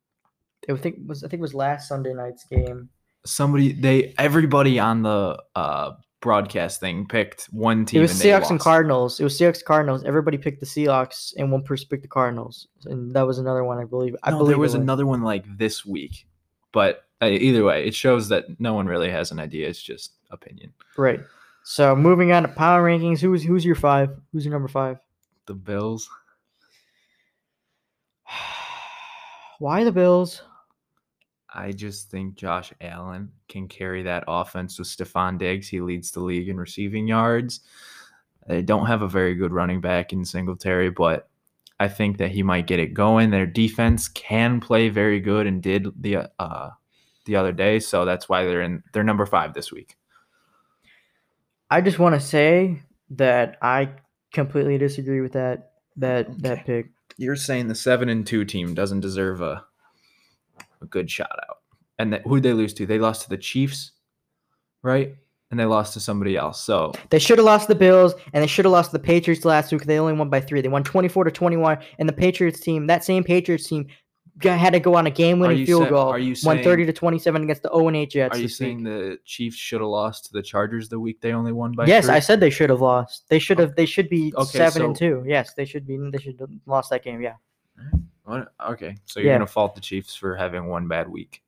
I think it was I think it was last Sunday night's game. Somebody they everybody on the uh broadcast thing picked one team. It was and Seahawks and. Cardinals. It was Seahawks Cardinals. Everybody picked the Seahawks, and one person picked the Cardinals, and that was another one I believe. I No, believe there was another one like this week, but uh, either way, it shows that no one really has an idea. It's just opinion. Right. So moving on to power rankings. Who's who's your five? Who's your number five? The Bills. Why the Bills? I just think Josh Allen can carry that offense with Stefon Diggs. He leads the league in receiving yards. They don't have a very good running back in Singletary, but I think that he might get it going. Their defense can play very good and did the uh the other day, so that's why they're in they're number 5 this week. I just want to say that I completely disagree with that that that pick. You're saying the 7 and 2 team doesn't deserve a a good shout out. And that, who'd they lose to? They lost to the Chiefs, right? And they lost to somebody else. So They should have lost the Bills and they should have lost the Patriots last week. They only won by three. They won twenty four to twenty one. And the Patriots team, that same Patriots team, got, had to go on a game winning field sa- goal. are you won saying- thirty to twenty seven against the O and H Jets. Are you saying week. the Chiefs should have lost to the Chargers the week they only won by? Yes, three? I said they should have lost. They should have. Oh, they should be Okay, seven and two. Yes, they should be. They should have lost that game. Yeah. What? Okay, so you're Yeah. gonna fault the Chiefs for having one bad week.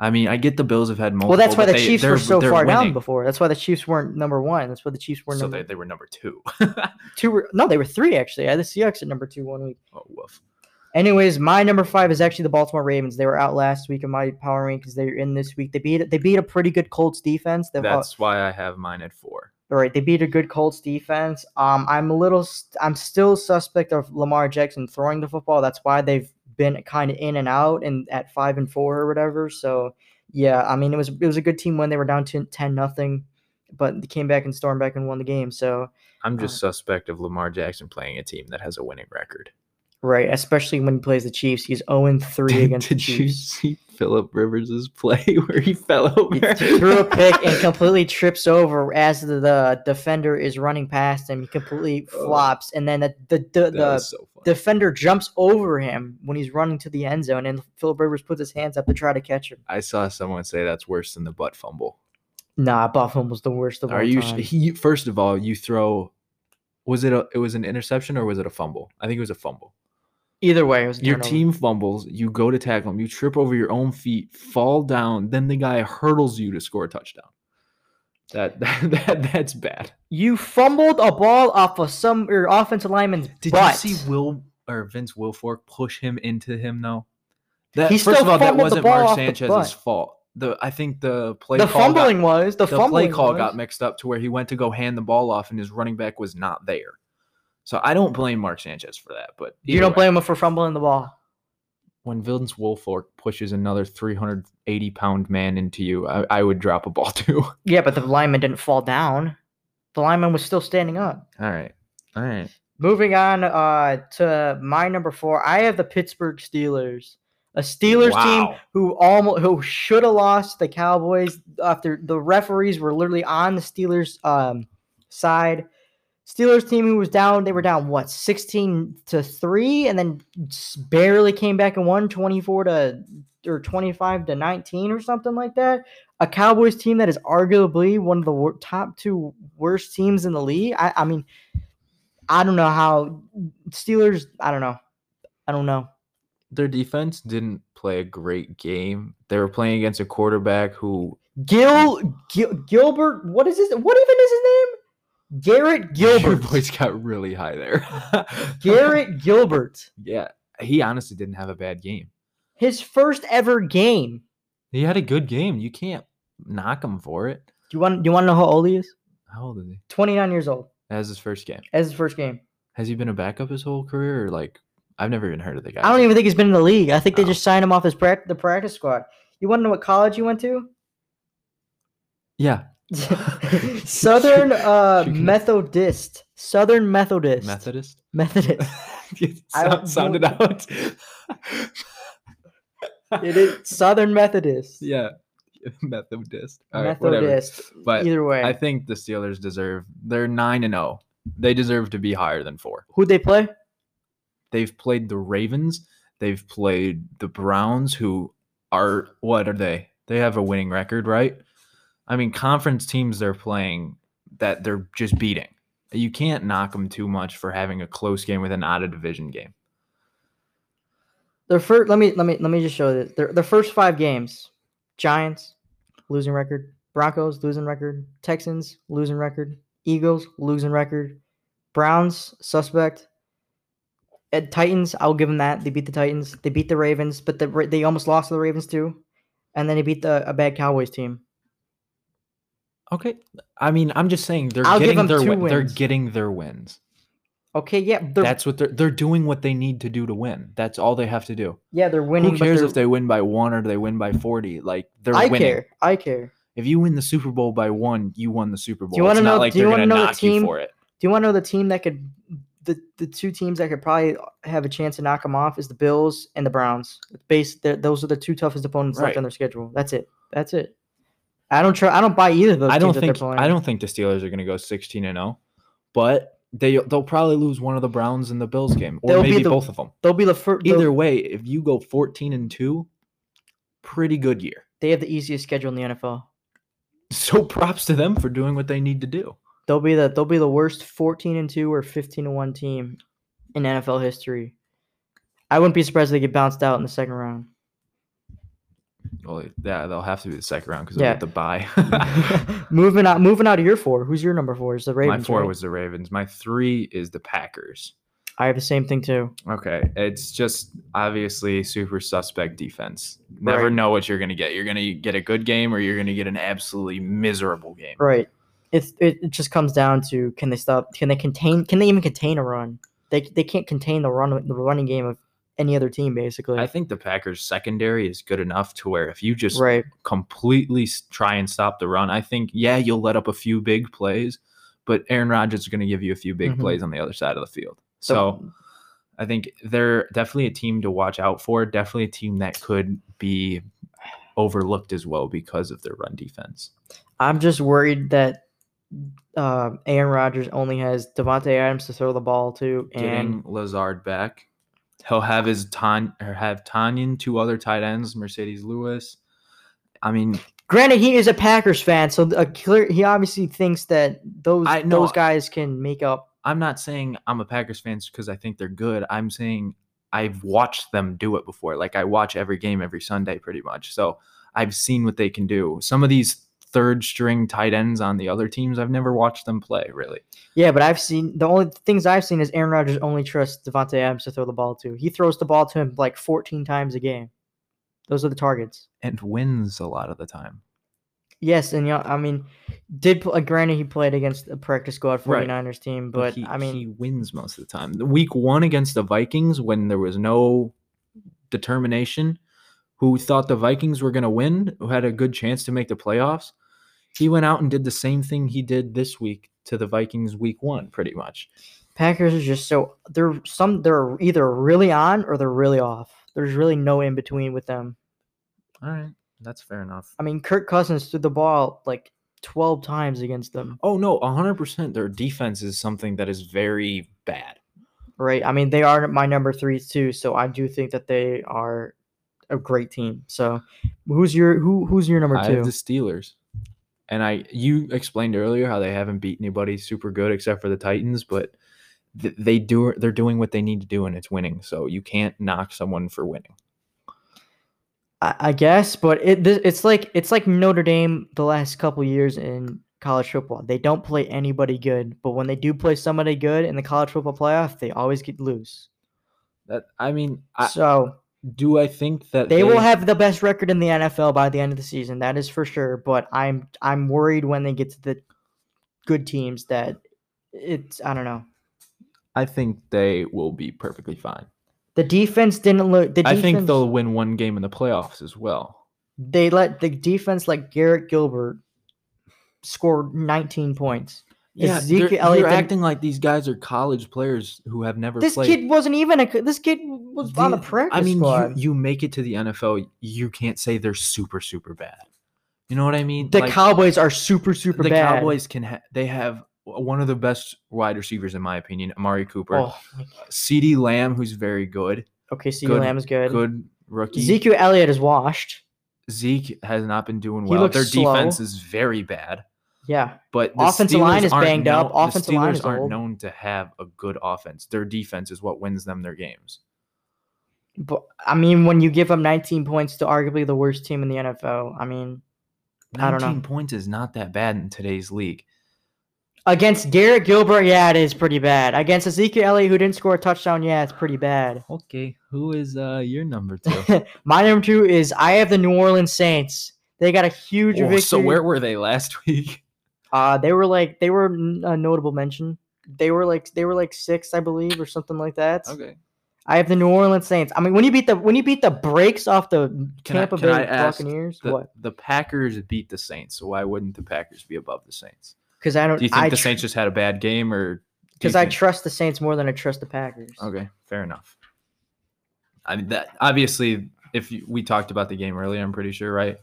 I mean, I get the Bills have had multiple. Well, that's why but the they- Chiefs they're- were so they're far down winning. before. That's why the Chiefs weren't number one. That's why the Chiefs were So number they, they were number two. two. Were, no, they were three actually. I had the Seahawks at number two one week. oh, woof. Anyways, my number five is actually the Baltimore Ravens. They were out last week in my power rankings. They're in this week. They beat they beat a pretty good Colts defense. They've, uh, That's why I have mine at four. All right. They beat a good Colts defense. Um, I'm a little. st- I'm still suspect of Lamar Jackson throwing the football. That's why they've been kind of in and out and at five and four or whatever. So yeah, I mean it was it was a good team when they were down to ten nothing, but they came back and stormed back and won the game. So I'm Uh, just suspect of Lamar Jackson playing a team that has a winning record. Right, especially when he plays the Chiefs, he's zero and three against the Did you Chiefs. see Philip Rivers' play where he fell over? He threw a pick and completely trips over as the, the defender is running past him. He completely Oh. flops, and then the the the, the so defender jumps over him when he's running to the end zone, and Philip Rivers puts his hands up to try to catch him. I saw someone say that's worse than the butt fumble. Nah, Buffalo was the worst of all you? time. He first of all, you throw. Was it a? It was an interception or was it a fumble? I think it was a fumble. Either way, it was Your turnover. team fumbles, you go to tackle him, you trip over your own feet, fall down, then the guy hurdles you to score a touchdown. That that, that that's bad. You fumbled a ball off of some your offensive lineman's Did butt. you see Will or Vince Wilfork push him into him though? That He first still of all, that wasn't ball Mark off the Sanchez's fault. The I think the play the call got- fumbling was the, the play call was. got mixed up to where he went to go hand the ball off and his running back was not there. So I don't blame Mark Sanchez for that. But You don't way, blame him for fumbling the ball. when Vince Wilfork pushes another 380 pound man into you, I, I would drop a ball too. Yeah, but the lineman didn't fall down. The lineman was still standing up. All right. All right. Moving on uh, to my number four, I have the Pittsburgh Steelers, a Steelers team who almost who should have lost the Cowboys after the referees were literally on the Steelers um, side. Steelers team who was down, they were down what sixteen to three, and then barely came back and won twenty four to or 25 to 19 or something like that. A Cowboys team that is arguably one of the wor- top two worst teams in the league. I, I mean, I don't know how Steelers. I don't know. I don't know. Their defense didn't play a great game. They were playing against a quarterback who Gil, Gil Gilbert. What is his? What even is his name? Garrett Gilbert. Your voice got really high there. Garrett Gilbert. yeah, he honestly didn't have a bad game. His first ever game. He had a good game. You can't knock him for it. Do you want? Do you want to know how old he is? How old is he? 29 years old. Was his first game. As his first game. Has he been a backup his whole career, or like I've never even heard of the guy? I don't even think he's been in the league. I think they Oh. just signed him off his prac- the practice squad. You want to know what college he went to? Yeah, Southern uh, Methodist. Southern Methodist. Methodist. Methodist. I Sound, know. out. It is Southern Methodist. yeah, Methodist. All right, whatever. Methodist. But Either way, I think the Steelers deserve. They're nine and zero. They deserve to be higher than four. who'd they play? They've played the Ravens. They've played the Browns, who are what are they? They have a winning record, right? I mean, conference teams they're playing that they're just beating. You can't knock them too much for having a close game with an out of division game. Their first. Let me let me let me just show this. Their their first five games: Giants losing record, Broncos losing record, Texans losing record, Eagles losing record, Browns suspect. At Titans, I'll give them that. They beat the Titans. They beat the Ravens, but the, they almost lost to the Ravens too, and then they beat the a bad Cowboys team. Okay, I mean, I'm just saying they're I'll give getting them their two win- they're wins. getting their wins. Okay, yeah, they're That's what they're they're doing what they need to do to win. That's all they have to do. yeah they're winning. Who but cares they're- if they win by one or they win by forty? Like they're I winning. care. I care. If you win the Super Bowl by one, you won the Super Bowl. you wanna it's not know- like do you they're wanna gonna know the knock you team- for it. Do you want to know the team that could the the two teams that could probably have a chance to knock them off is the Bills and the Browns. Based they're- those are the two toughest opponents left Right. on their schedule. That's it. That's it. I don't try. I don't buy either of those. I don't think. I don't think the Steelers are going to go 16 and 0, but they they'll probably lose one of the Browns and the Bills game or They'll be maybe the- both of them. They'll be the first. Either way, if you go 14 and 2, pretty good year. they have the easiest schedule in the NFL. So props to them for doing what they need to do. They'll be the they'll be the worst fourteen and two or fifteen and one team in NFL history. I wouldn't be surprised if they get bounced out in the second round. Well, yeah, they'll have to be the second round because Yeah. they'll get the bye. moving out, moving out of your four. Who's your number four? Is the Ravens? My four right? was the Ravens. My three is the Packers. I have the same thing too. Okay, it's just obviously super suspect defense. Never Right. know what you're gonna get. You're gonna get a good game or you're gonna get an absolutely miserable game. Right. It's it, it just comes down to can they stop? Can they contain? Can they even contain a run? They they can't contain the run the running game of any other team basically. I think the Packers secondary is good enough to where if you just right. completely try and stop the run, I think yeah you'll let up a few big plays, but Aaron Rodgers is gonna give you a few big Mhm. plays on the other side of the field. So I think they're definitely a team to watch out for. Definitely a team that could be overlooked as well because of their run defense. I'm just worried that uh, Aaron Rodgers only has Davante Adams to throw the ball to, and Getting Lazard back, he'll have his Tan or have Tonyan, two other tight ends, Marcedes Lewis. I mean, granted he is a Packers fan, so a clear he obviously thinks that those I know- those guys can make up. I'm not saying I'm a Packers fan because I think they're good. I'm saying I've watched them do it before. Like I watch every game every Sunday pretty much. So I've seen what they can do. Some of these third string tight ends on the other teams, I've never watched them play really. Yeah, but I've seen the only things I've seen is Aaron Rodgers only trusts Davante Adams to throw the ball to. He throws the ball to him like 14 times a game. Those are the targets. And wins a lot of the time. Yes, and yeah, I mean, did uh, granted he played against the practice squad 49ers team, but he, I mean, he wins most of the time. The week one against the Vikings, when there was no determination, who thought the Vikings were going to win, who had a good chance to make the playoffs, he went out and did the same thing he did this week to the Vikings week one, pretty much. Packers are just so they're some they're either really on or they're really off. There's really no in between with them. All right, that's fair enough. I mean, Kirk Cousins threw the ball like 12 times against them, Oh no, hundred percent. Their defense is something that is very bad. right? I mean, they are my number three too, so I do think that they are a great team. So, who's your who who's your number I two? have the Steelers. And I you explained earlier how they haven't beat anybody super good except for the Titans, but th- they do they're doing what they need to do and it's winning. So you can't knock someone for winning. I, I guess, but it it's like it's like Notre Dame the last couple years in college football. They don't play anybody good, but when they do play somebody good in the college football playoff, they always get loose. That I mean, I, so do I think that they will have the best record in the NFL by the end of the season. That is for sure. But I'm I'm worried when they get to the good teams that it's I don't know. I think they will be perfectly fine. The defense didn't look. The I think they'll win one game in the playoffs as well. They let the defense like Garrett Gilbert score 19 points. Yeah, they're- Elliott you're acting like these guys are college players who have never This played. kid wasn't even a. This kid was on the The- practice I mean, squad. you, you make it to the NFL, you can't say they're super super bad. You know what I mean? the Like, Cowboys are super super the bad. Cowboys can ha- they have one of the best wide receivers in my opinion, Amari Cooper. Oh, uh, God. CeeDee Lamb, who's very good, okay. CeeDee good- Lamb is good. good rookie. Ezekiel Elliott is washed. Zeke has not been doing well. Their slow. defense is very bad. Yeah, But the Offensive line is banged up. known- Offensive line is aren't old. known to have a good offense. Their defense is what wins them their games. but I mean, when you give up 19 points to arguably the worst team in the NFL, I mean, I don't know. 19 points is not that bad in today's league. against Garrett Gilbert, yeah, it is pretty bad. Against Ezekiel Elliott, who didn't score a touchdown, yeah, it's pretty bad. Okay, who is uh your number two? My number two is I have the New Orleans Saints. They got a huge Oh, victory. so where were they last week? Uh, they were like they were a notable mention. They were like they were like sixth, I believe, or something like that. Okay. I have the New Orleans Saints. I mean, when you beat the when you beat the brakes off the Can Tampa I Bay Buccaneers, The, what? the Packers beat the Saints, so why wouldn't the Packers be above the Saints? Because I don't. Do you think I the Saints just had a bad game, or Because I trust the Saints more than I trust the Packers. Okay, fair enough. I mean that obviously, if you, we talked about the game earlier, I'm pretty sure, right?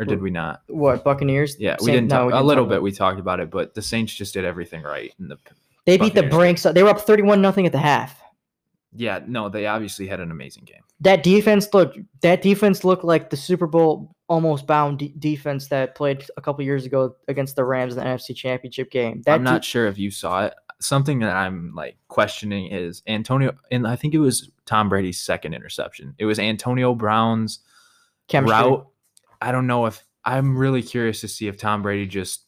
Or did we not? What Buccaneers? Yeah, we Saint- didn't. no, talk, we a didn't little talk bit. about- We talked about it, but the Saints just did everything right. In the They beat the Buccaneers did. They were up thirty-one nothing at the half. yeah, no, they obviously had an amazing game. That defense looked. That defense looked like the Super Bowl almost bound de- defense that played a couple years ago against the Rams in the NFC Championship game. That I'm not de- sure if you saw it. Something that I'm like questioning is Antonio, and I think it was Tom Brady's second interception. It was Antonio Brown's chemistry. route. I don't know if I'm really curious to see if Tom Brady just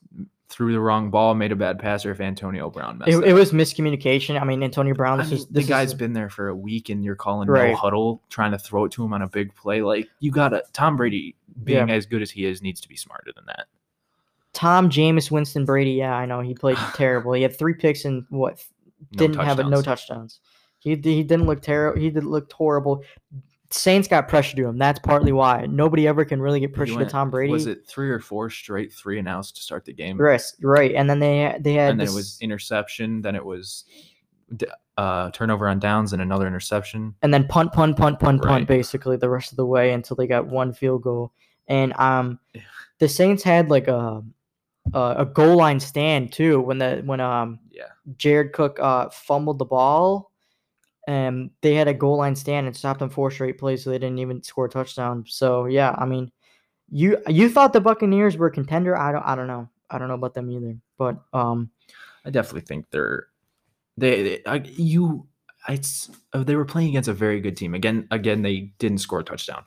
threw the wrong ball, made a bad pass, or if Antonio Brown messed It, up. it was miscommunication. I mean, Antonio Brown. I This mean, is the guy's is, been there for a week, and you're calling Right. no huddle, trying to throw it to him on a big play. Like you got to Tom Brady being as good as he is needs to be smarter than that. Tom Jameis Winston Brady. Yeah, I know he played terrible. He had three picks and what No didn't have a, no touchdowns. touchdowns. He he didn't look terrible. He did look horrible. Saints got pressure to him. That's partly why nobody ever can really get pressure to Tom Brady. Was it three or four straight three and outs to start the game? Right, right. And then they they had and then it this- was interception. Then it was uh, turnover on downs and another interception. and then punt, punt, punt, punt, Right. punt, basically the rest of the way until they got one field goal. And um, the Saints had like a a, a goal line stand too when the when um Yeah, Jared Cook uh fumbled the ball. And they had a goal line stand and stopped them four straight plays, so they didn't even score a touchdown. So yeah, I mean, you you thought the Buccaneers were a contender? I don't I don't know. I don't know about them either. But um, I definitely think they're they. they I, you, it's uh, they were playing against a very good team. Again, again, they didn't score a touchdown,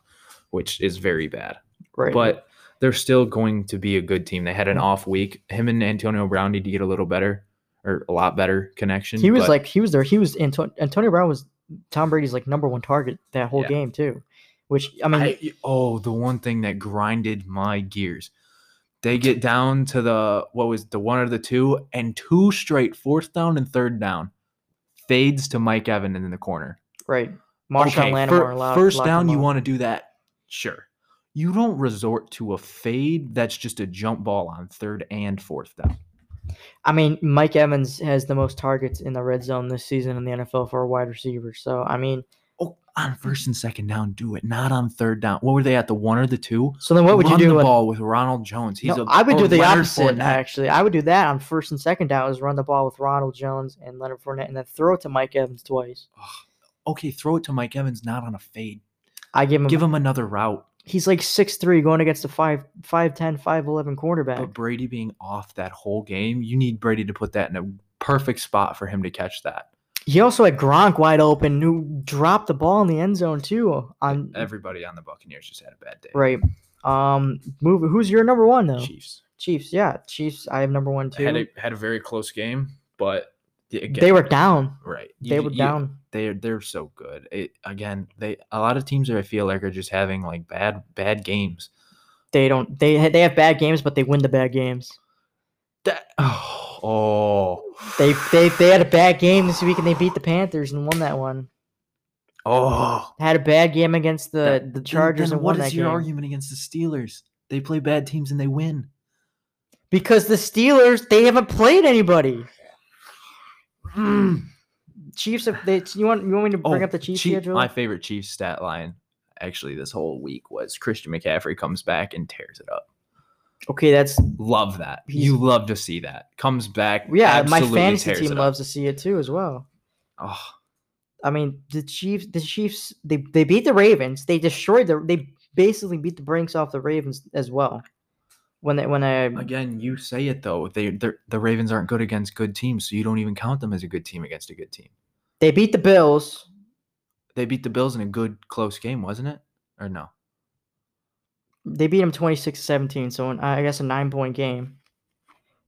which is very bad. right. But they're still going to be a good team. They had an off week. Him and Antonio Brown need to get a little better or a lot better connection. He was but- like he was there. He was Anto- Antonio Brown was Tom Brady's like number one target that whole Yeah. game too. Which I mean, I, oh, the one thing that grinded my gears. They get down to the what was the one or the two, and two straight fourth down and third down fades to Mike Evan in the corner. right? Marshon Okay, Lattimore allowed first down, you want to do that? Sure. You don't resort to a fade that's just a jump ball on third and fourth down. I mean, Mike Evans has the most targets in the red zone this season in the NFL for a wide receiver. So I mean, Oh, on first and second down, do it. Not on third down. What were they at the one or the two? so then what would you do? the with- ball with Ronald Jones? He's No, a I would or do the Leonard opposite. Fournette. Actually, I would do that on first and second down. Is run the ball with Ronald Jones and Leonard Fournette, and then throw it to Mike Evans twice. Okay, throw it to Mike Evans, not on a fade. I give him. Give him another route. He's like six three going against a 5'10", 5'11 quarterback. But Brady being off that whole game, you need Brady to put that in a perfect spot for him to catch that. He also had Gronk wide open, who dropped the ball in the end zone too. On Everybody on the Buccaneers just had a bad day. right. Um, move. Who's your number one though? Chiefs Chiefs. Yeah, Chiefs. I have number one too. had a had a very close game, but again, they were down. right. They were you- down. They're they're so good. It, again, they a lot of teams that I feel like are just having like bad bad games. They don't. They they have bad games, but they win the bad games. That oh, oh They they they had a bad game this week and they beat the Panthers and won that one. oh. Had a bad game against the That- the Chargers and what won is that your game. argument against the Steelers? They play bad teams and they win. Because the Steelers they haven't played anybody. Hmm. Chiefs have they you want you want me to bring Oh, up the Chiefs Chief- schedule? My favorite Chiefs stat line actually this whole week was Christian McCaffrey comes back and tears it up. okay, that's Love that. You love to see that. Comes back. yeah, my fantasy team up. loves to see it too as well. Oh, I mean, the Chiefs the Chiefs they they beat the Ravens. They destroyed the they basically beat the brinks off the Ravens as well. When they when I again, you say it though. They the Ravens aren't good against good teams, so you don't even count them as a good team against a good team. They beat the Bills. They beat the Bills in a good close game, wasn't it? Or no? They beat them 26-17, so an, I guess a 9-point game.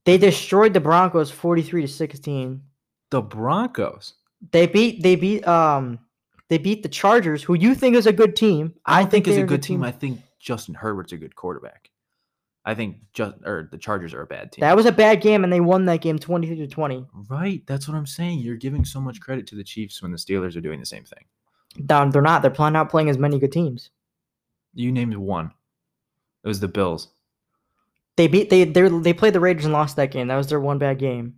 They destroyed the Broncos 43 to 16. The Broncos. They beat they beat um they beat the Chargers, who you think is a good team. I don't think is they're a good team. I think Justin Herbert's a good quarterback. I think just or the Chargers are a bad team. that was a bad game, and they won that game 23 to 20. right. That's what I'm saying. You're giving so much credit to the Chiefs when the Steelers are doing the same thing. Down, they're not. They're playing not playing as many good teams. You named one. It was the Bills. They beat they they they played the Raiders and lost that game. That was their one bad game.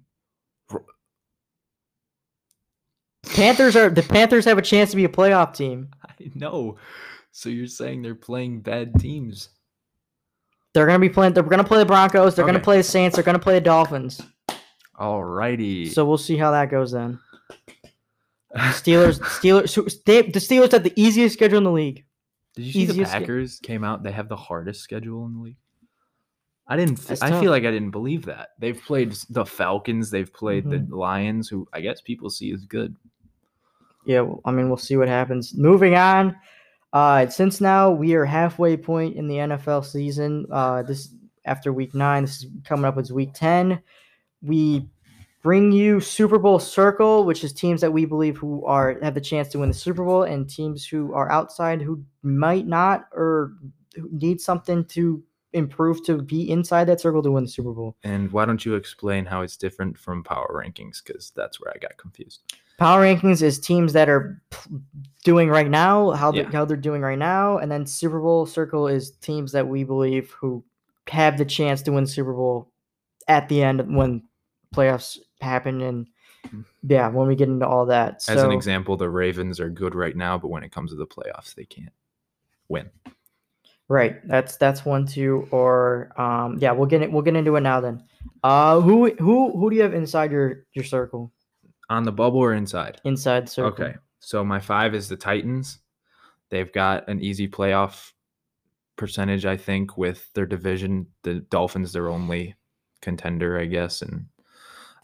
Panthers are the Panthers have a chance to be a playoff team. I know. So you're saying they're playing bad teams. They're gonna be playing. They're gonna play the Broncos. They're gonna Okay. play the Saints. They're gonna play the Dolphins. Alrighty. So we'll see how that goes then. Steelers, Steelers, they, the Steelers have the easiest schedule in the league. Did you see the easiest Packers came out? They have the hardest schedule in the league. I didn't. f- That's I tough. feel like I didn't believe that. They've played s- the Falcons. They've played the mm-hmm. Lions, who I guess people see as good. Yeah, well, I mean, we'll see what happens. Moving on. Uh, since now we are halfway point in the NFL season. Uh, this after week nine. This is coming up as week ten. We bring you Super Bowl Circle, which is teams that we believe who are have the chance to win the Super Bowl, and teams who are outside who might not or need something to improve to be inside that circle to win the Super Bowl. And why don't you explain how it's different from power rankings? Because that's where I got confused. Power rankings is teams that are doing right now, how they Yeah. how they're doing right now, and then Super Bowl Circle is teams that we believe who have the chance to win Super Bowl at the end when playoffs happen, and Mm. yeah, when we get into all that. As an example, the Ravens are good right now, but when it comes to the playoffs, they can't win. right? That's that's one, two, or um, yeah, we'll get it. We'll get into it now. Then, uh, who who who do you have inside your your circle? On the bubble or inside? Inside circle. Okay. So my five is the Titans. They've got an easy playoff percentage, I think, with their division. The Dolphins, their only contender, I guess. And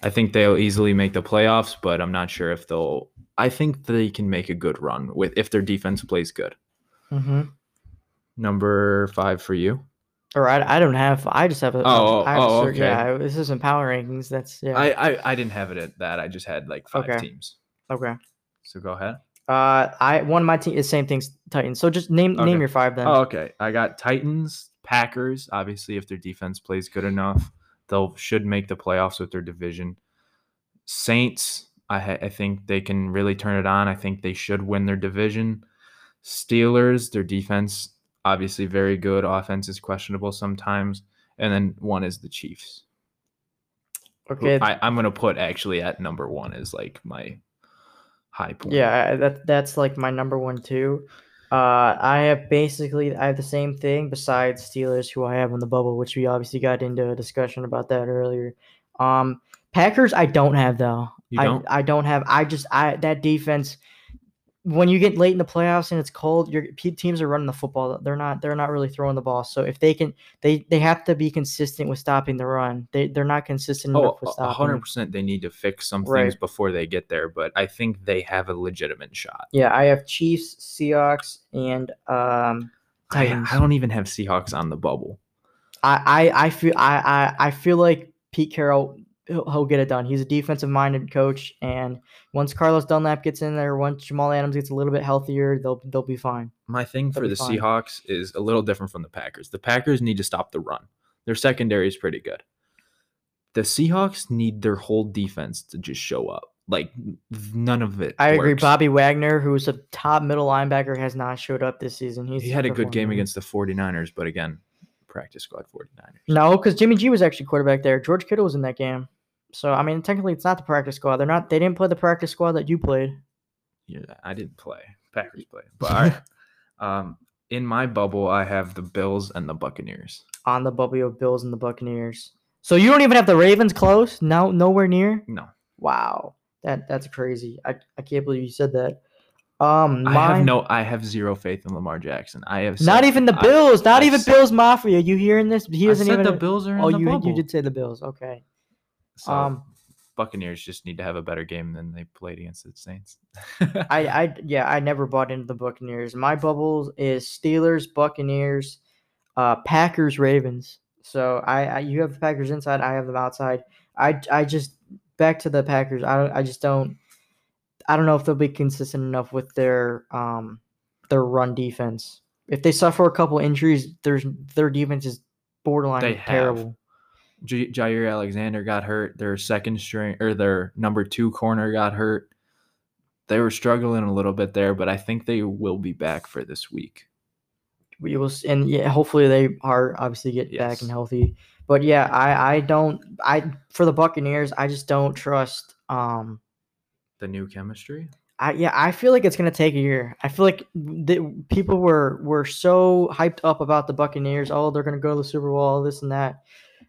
I think they'll easily make the playoffs, but I'm not sure if they'll I think they can make a good run with if their defense plays good. Mm-hmm. Number five for you. Or I, I don't have. I just have a. Oh, I have a oh, okay. Yeah, this isn't power rankings. That's yeah. I, I I didn't have it at that. I just had like five Okay. teams. okay. So go ahead. Uh, I one of my team is same things Titans. So just name Okay. name your five then. Oh, okay. I got Titans, Packers. Obviously, if their defense plays good enough, they'll should make the playoffs with their division. Saints, I ha- I think they can really turn it on. I think they should win their division. Steelers, their defense obviously very good. Offense is questionable sometimes. And then one is the Chiefs. okay. I, I'm gonna put actually at number one is like my high point. yeah, that that's like my number one too. Uh, I have basically I have the same thing besides Steelers, who I have on the bubble, which we obviously got into a discussion about that earlier. Um, Packers, I don't have though. You I, don't? I don't have. I just I that defense. When you get late in the playoffs and it's cold, your teams are running the football. They're not. They're not really throwing the ball. So if they can, they they have to be consistent with stopping the run. They they're not consistent Oh, enough with a stopping. 100% They need to fix some Right. things before they get there, but I think they have a legitimate shot. Yeah, I have Chiefs, Seahawks, and um I, I don't even have Seahawks on the bubble. I I, I feel I, I I feel like Pete Carroll he'll, he'll get it done. He's a defensive minded coach, and once Carlos Dunlap gets in there, once Jamal Adams gets a little bit healthier, they'll they'll be fine. My thing for They'll the fine. Seahawks is a little different from the Packers. The Packers need to stop the run. Their secondary is pretty good. The Seahawks need their whole defense to just show up. Like none of it. I agree. Bobby Wagner, who's a top middle linebacker, has not showed up this season. He's He had a good game against the 49ers, but again, practice squad 49ers. No, because Jimmy G was actually quarterback there. George Kittle was in that game. So I mean, technically, it's not the practice squad. They're not. They didn't play the practice squad that you played. Yeah, I didn't play. Packers play. But all right. um, in my bubble, I have the Bills and the Buccaneers. on the bubble of Bills and the Buccaneers. So you don't even have the Ravens close? No, nowhere near. No, Wow, that that's crazy. I, I can't believe you said that. Um, I have no. I have zero faith in Lamar Jackson. I have Not even the I- Bills. Not I even said- Bills Mafia. You hearing this? He I isn't said even. the Bills are in oh, the you bubble. you did say the Bills. Okay. So, Um, Buccaneers just need to have a better game than they played against the Saints. I I yeah, I never bought into the Buccaneers. My bubble is Steelers, Buccaneers, uh, Packers, Ravens. So I, I you have the Packers inside, I have them outside. I I just back to the Packers. I don't I just don't I don't know if they'll be consistent enough with their um their run defense. If they suffer a couple injuries, there's their defense is borderline They terrible. J- Jaire Alexander got hurt. Their second string or their number two corner got hurt. They were struggling a little bit there, but I think they will be back for this week. we will and yeah hopefully they are obviously get back and healthy but yeah i i don't i for the buccaneers i just don't trust um The new chemistry. i yeah i feel like it's gonna take a year i feel like the, people were were so hyped up about the buccaneers oh they're gonna go to the super bowl this and that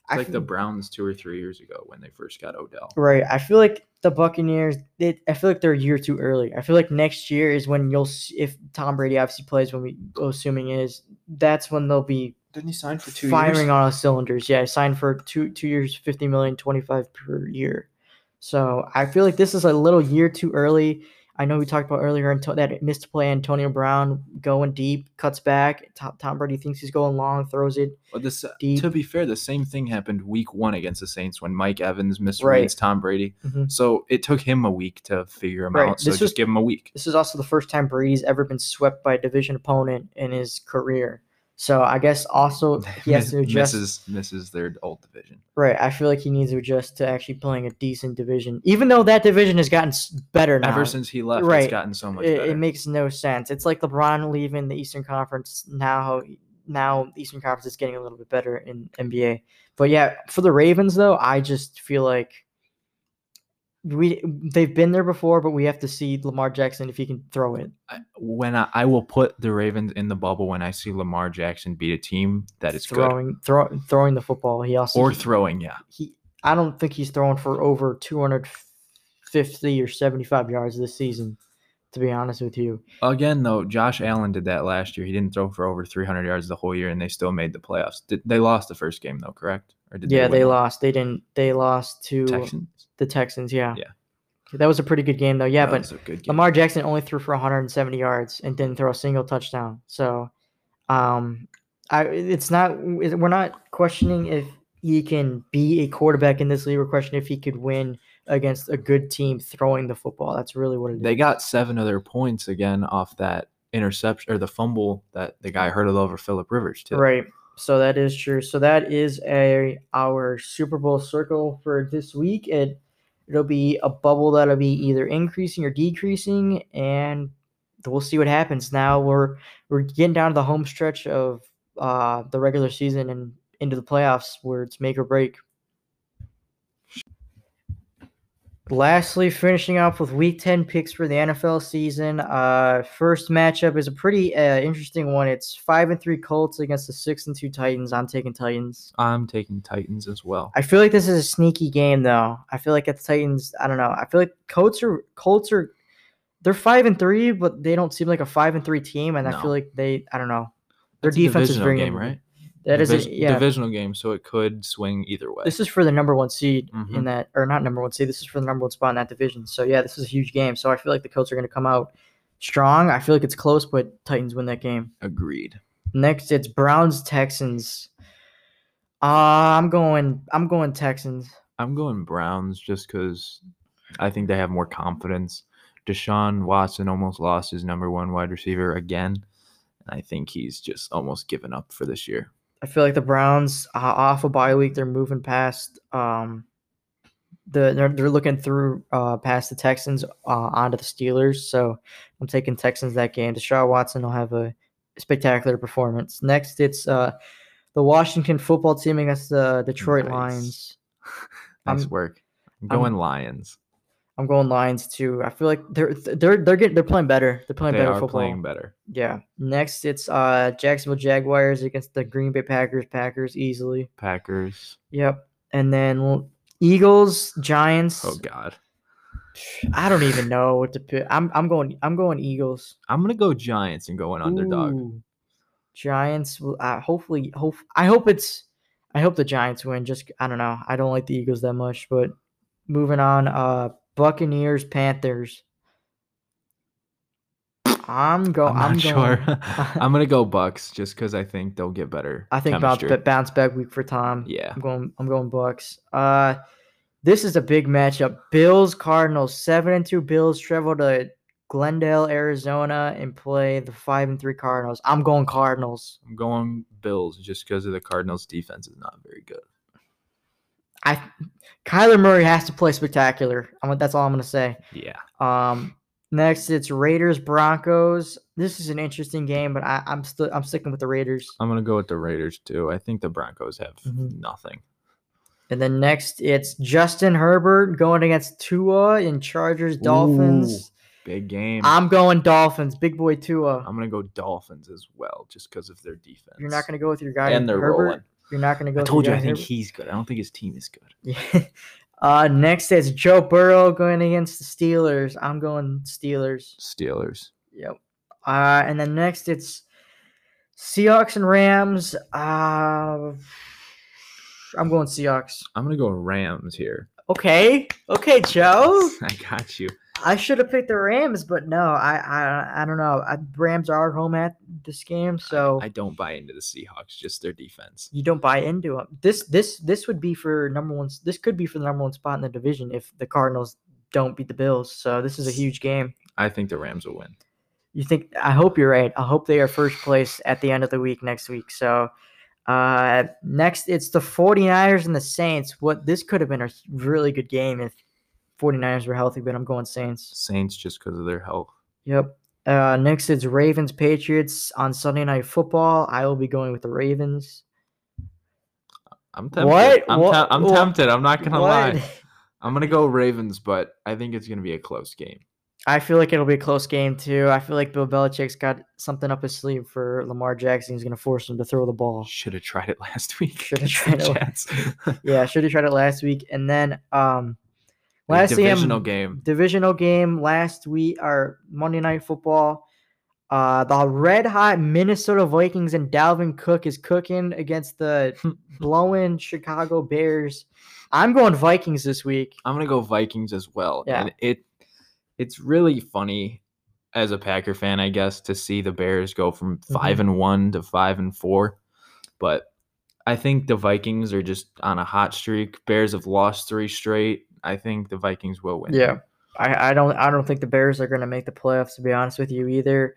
I like the Browns two or three years ago when they first got Odell. right i feel like the buccaneers they, i feel like they're a year too early i feel like next year is when you'll s- if tom brady obviously plays when we assuming is that's when they'll be Didn't he sign for firing on all cylinders. Yeah, I signed for two two years, 50 million, 25 per year. So I feel like this is a little year too early. I know we talked about earlier that missed play Antonio Brown going deep, cuts back. Tom, Tom Brady thinks he's going long, throws it. Well, this, deep. to be fair, the same thing happened week one against the Saints when Mike Evans misreads Right. Tom Brady. Mhm. So it took him a week to figure him Right. out. So This just was- give him a week. This is also the first time Brady's ever been swept by a division opponent in his career. So I guess also he has to adjust. misses misses their old division. Right. I feel like he needs to adjust to actually playing a decent division, even though that division has gotten better now. Ever since he left, Right. it's gotten so much it, better. it makes no sense. It's like LeBron leaving the Eastern Conference now. Now Eastern Conference is getting a little bit better in NBA. But yeah, for the Ravens though, I just feel like we they've been there before, but we have to see Lamar Jackson if he can throw it. I- when I, I will put the Ravens in the bubble when I see Lamar Jackson beat a team that is good throwing throw, throwing the football. He also or throwing. Yeah, he I don't think he's throwing for over 250 or 75 yards this season. To be honest with you, again though, Josh Allen did that last year. He didn't throw for over 300 yards the whole year, and they still made the playoffs. Did, they lost the first game though, correct? Or did yeah, win they lost. They didn't. They lost to Texans. The Texans. Yeah, Yeah. that was a pretty good game though. Yeah, That but was a good game. Lamar Jackson only threw for 170 yards and didn't throw a single touchdown. So, um, I it's not we're not questioning if he can be a quarterback in this league. We're questioning if he could win against a good team throwing the football. That's really what it is. they got seven of their points again off that interception or the fumble that the guy hurdled over Philip Rivers too. Right. So that is true. So that is a our Super Bowl circle for this week. It it'll be a bubble that'll be either increasing or decreasing, and we'll see what happens. Now we're we're getting down to the home stretch of uh, the regular season and into the playoffs where it's make or break. Lastly, finishing off with Week Ten picks for the NFL season. Uh, first matchup is a pretty uh, interesting one. It's five and three Colts against the six and two Titans. I'm taking Titans. I'm taking Titans as well. I feel like this is a sneaky game though. I feel like at the Titans, I don't know. I feel like Colts are Colts are they're five and three, but they don't seem like a five and three team, and I feel like they I don't know. Their a defense is very game, good. right? That is Divis- a, yeah. divisional game, so it could swing either way. This is for the number one seed Mhm. in that, or not number one seed. This is for the number one spot in that division. So yeah, this is a huge game. So I feel like the Colts are going to come out strong. I feel like it's close, but Titans win that game. Agreed. Next, it's Browns Texans. Uh, I'm going. I'm going Texans. I'm going Browns just because I think they have more confidence. Deshaun Watson almost lost his number one wide receiver again. And I think he's just almost given up for this year. I feel like the Browns uh, off a bye week. They're moving past. Um, the they're, they're looking through uh past the Texans uh, onto the Steelers. So I'm taking Texans that game. Deshaun Watson will have a spectacular performance. Next, it's uh the Washington football team against the Detroit Nice. Lions. Nice I'm- work. I'm I'm- going Lions. I'm going Lions too. I feel like they're they're they're getting they're playing better. They're playing They better are football. playing better. Yeah. Next, it's uh Jacksonville Jaguars against the Green Bay Packers. Packers easily. Packers. Yep. And then Eagles, Giants. Oh God. I don't even know what to pick. I'm I'm going I'm going Eagles. I'm gonna go Giants and going underdog. Ooh. Giants will uh, hopefully hope I hope it's I hope the Giants win. Just I don't know. I don't like the Eagles that much, but moving on. Uh, Buccaneers, Panthers. I'm go. I'm I'm, not going, sure. I'm gonna go Bucks just because I think they'll get better. I think bounce, bounce back week for Tom. Yeah. I'm going. I'm going Bucks. Uh, this is a big matchup. Bills Cardinals. Seven and two Bills travel to Glendale, Arizona, and play the five and three Cardinals. I'm going Cardinals. I'm going Bills just because of the Cardinals' defense is not very good. I Kyler Murray has to play spectacular. I'm, that's all I'm gonna say. Yeah. Um, next it's Raiders Broncos. This is an interesting game, but I, I'm still I'm sticking with the Raiders. I'm gonna go with the Raiders too. I think the Broncos have Mhm. nothing. And then next it's Justin Herbert going against Tua in Chargers Dolphins. Big game. I'm going Dolphins. Big boy Tua. I'm gonna go Dolphins as well, just because of their defense. You're not gonna go with your guy and they're Herbert. rolling. You're not gonna go. I told you I think Herbert? he's good. I don't think his team is good. Yeah. Uh, next is Joe Burrow going against the Steelers. I'm going Steelers. Steelers. Yep. Uh, and then next it's Seahawks and Rams. Uh, I'm going Seahawks. I'm gonna go Rams here. Okay. Okay, Joe. I got you. I should have picked the Rams, but no, I I, I don't know. I, Rams are at home at this game, so I don't buy into the Seahawks, just their defense. you don't buy into them. This this this would be for number one. This could be for the number one spot in the division if the Cardinals don't beat the Bills. So this is a huge game. I think the Rams will win. You think? I hope you're right. I hope they are first place at the end of the week next week. So uh next it's the 49ers and the Saints. What this could have been a really good game if 49ers were healthy, but I'm going Saints. Saints just because of their health. Yep. Uh next it's Ravens Patriots on Sunday night football. I will be going with the Ravens. I'm tempted. What? I'm, What- tem- I'm what- tempted. I'm not gonna lie. I'm gonna go Ravens, but I think it's gonna be a close game. I feel like it'll be a close game too. I feel like Bill Belichick's got something up his sleeve for Lamar Jackson. He's gonna force him to throw the ball. Should have tried it last week. Shoulda tried it. Yeah, should have tried it last week. And then um A lastly divisional um, game. divisional game last week our Monday night football. Uh the red hot Minnesota Vikings and Dalvin Cook is cooking against the blowing Chicago Bears. I'm going Vikings this week. I'm gonna go Vikings as well. Yeah. And it it's really funny as a Packer fan, I guess, to see the Bears go from Mm-hmm. 5 and one to five and four. But I think the Vikings are just on a hot streak. Bears have lost three straight. I think the Vikings will win. Yeah. I, I don't I don't think the Bears are gonna make the playoffs to be honest with you either.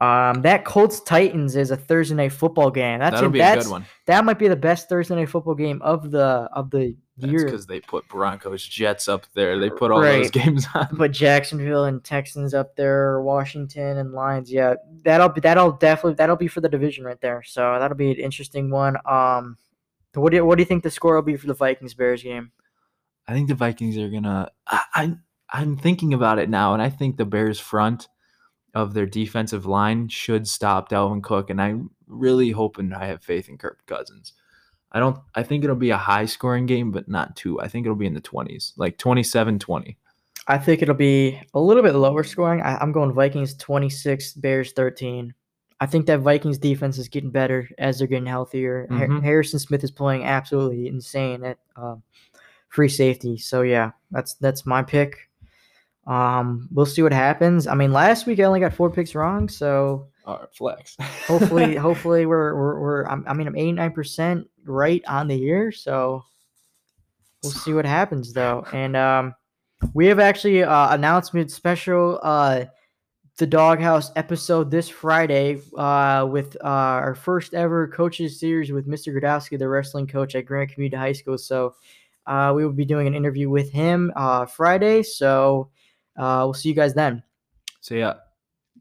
Um, that Colts Titans is a Thursday night football game. That's That'll a, be a good one. That might be the best Thursday night football game of the of the That's year. because they put Broncos Jets up there. They put all those games on. But Jacksonville and Texans up there, Washington and Lions. Yeah, that'll be that'll definitely that'll be for the division right there. So that'll be an interesting one. Um, what do you, what do you think the score will be for the Vikings Bears game? I think the Vikings are gonna. I, I I'm thinking about it now, and I think the Bears front of their defensive line should stop Dalvin Cook, and I'm really hoping I have faith in Kirk Cousins. I don't. I think it'll be a high scoring game, but not too. I think it'll be in the 20s, like 27-20. I think it'll be a little bit lower scoring. I, I'm going Vikings 26, Bears 13. I think that Vikings defense is getting better as they're getting healthier. Mhm. Harrison Smith is playing absolutely insane at um, free safety. So yeah, that's that's my pick. Um, we'll see what happens. I mean, last week I only got four picks wrong, so All right, flex. hopefully, hopefully we're we're, we're I'm, I mean I'm 89 percent right on the year, so we'll see what happens though. And um, we have actually uh, announcement special uh, the Dawghouse episode this Friday uh, with uh, our first ever coaches series with Mr. Gradowski, the wrestling coach at Grant Community High School. So uh, we will be doing an interview with him uh, Friday. So uh, we'll see you guys then. See yeah,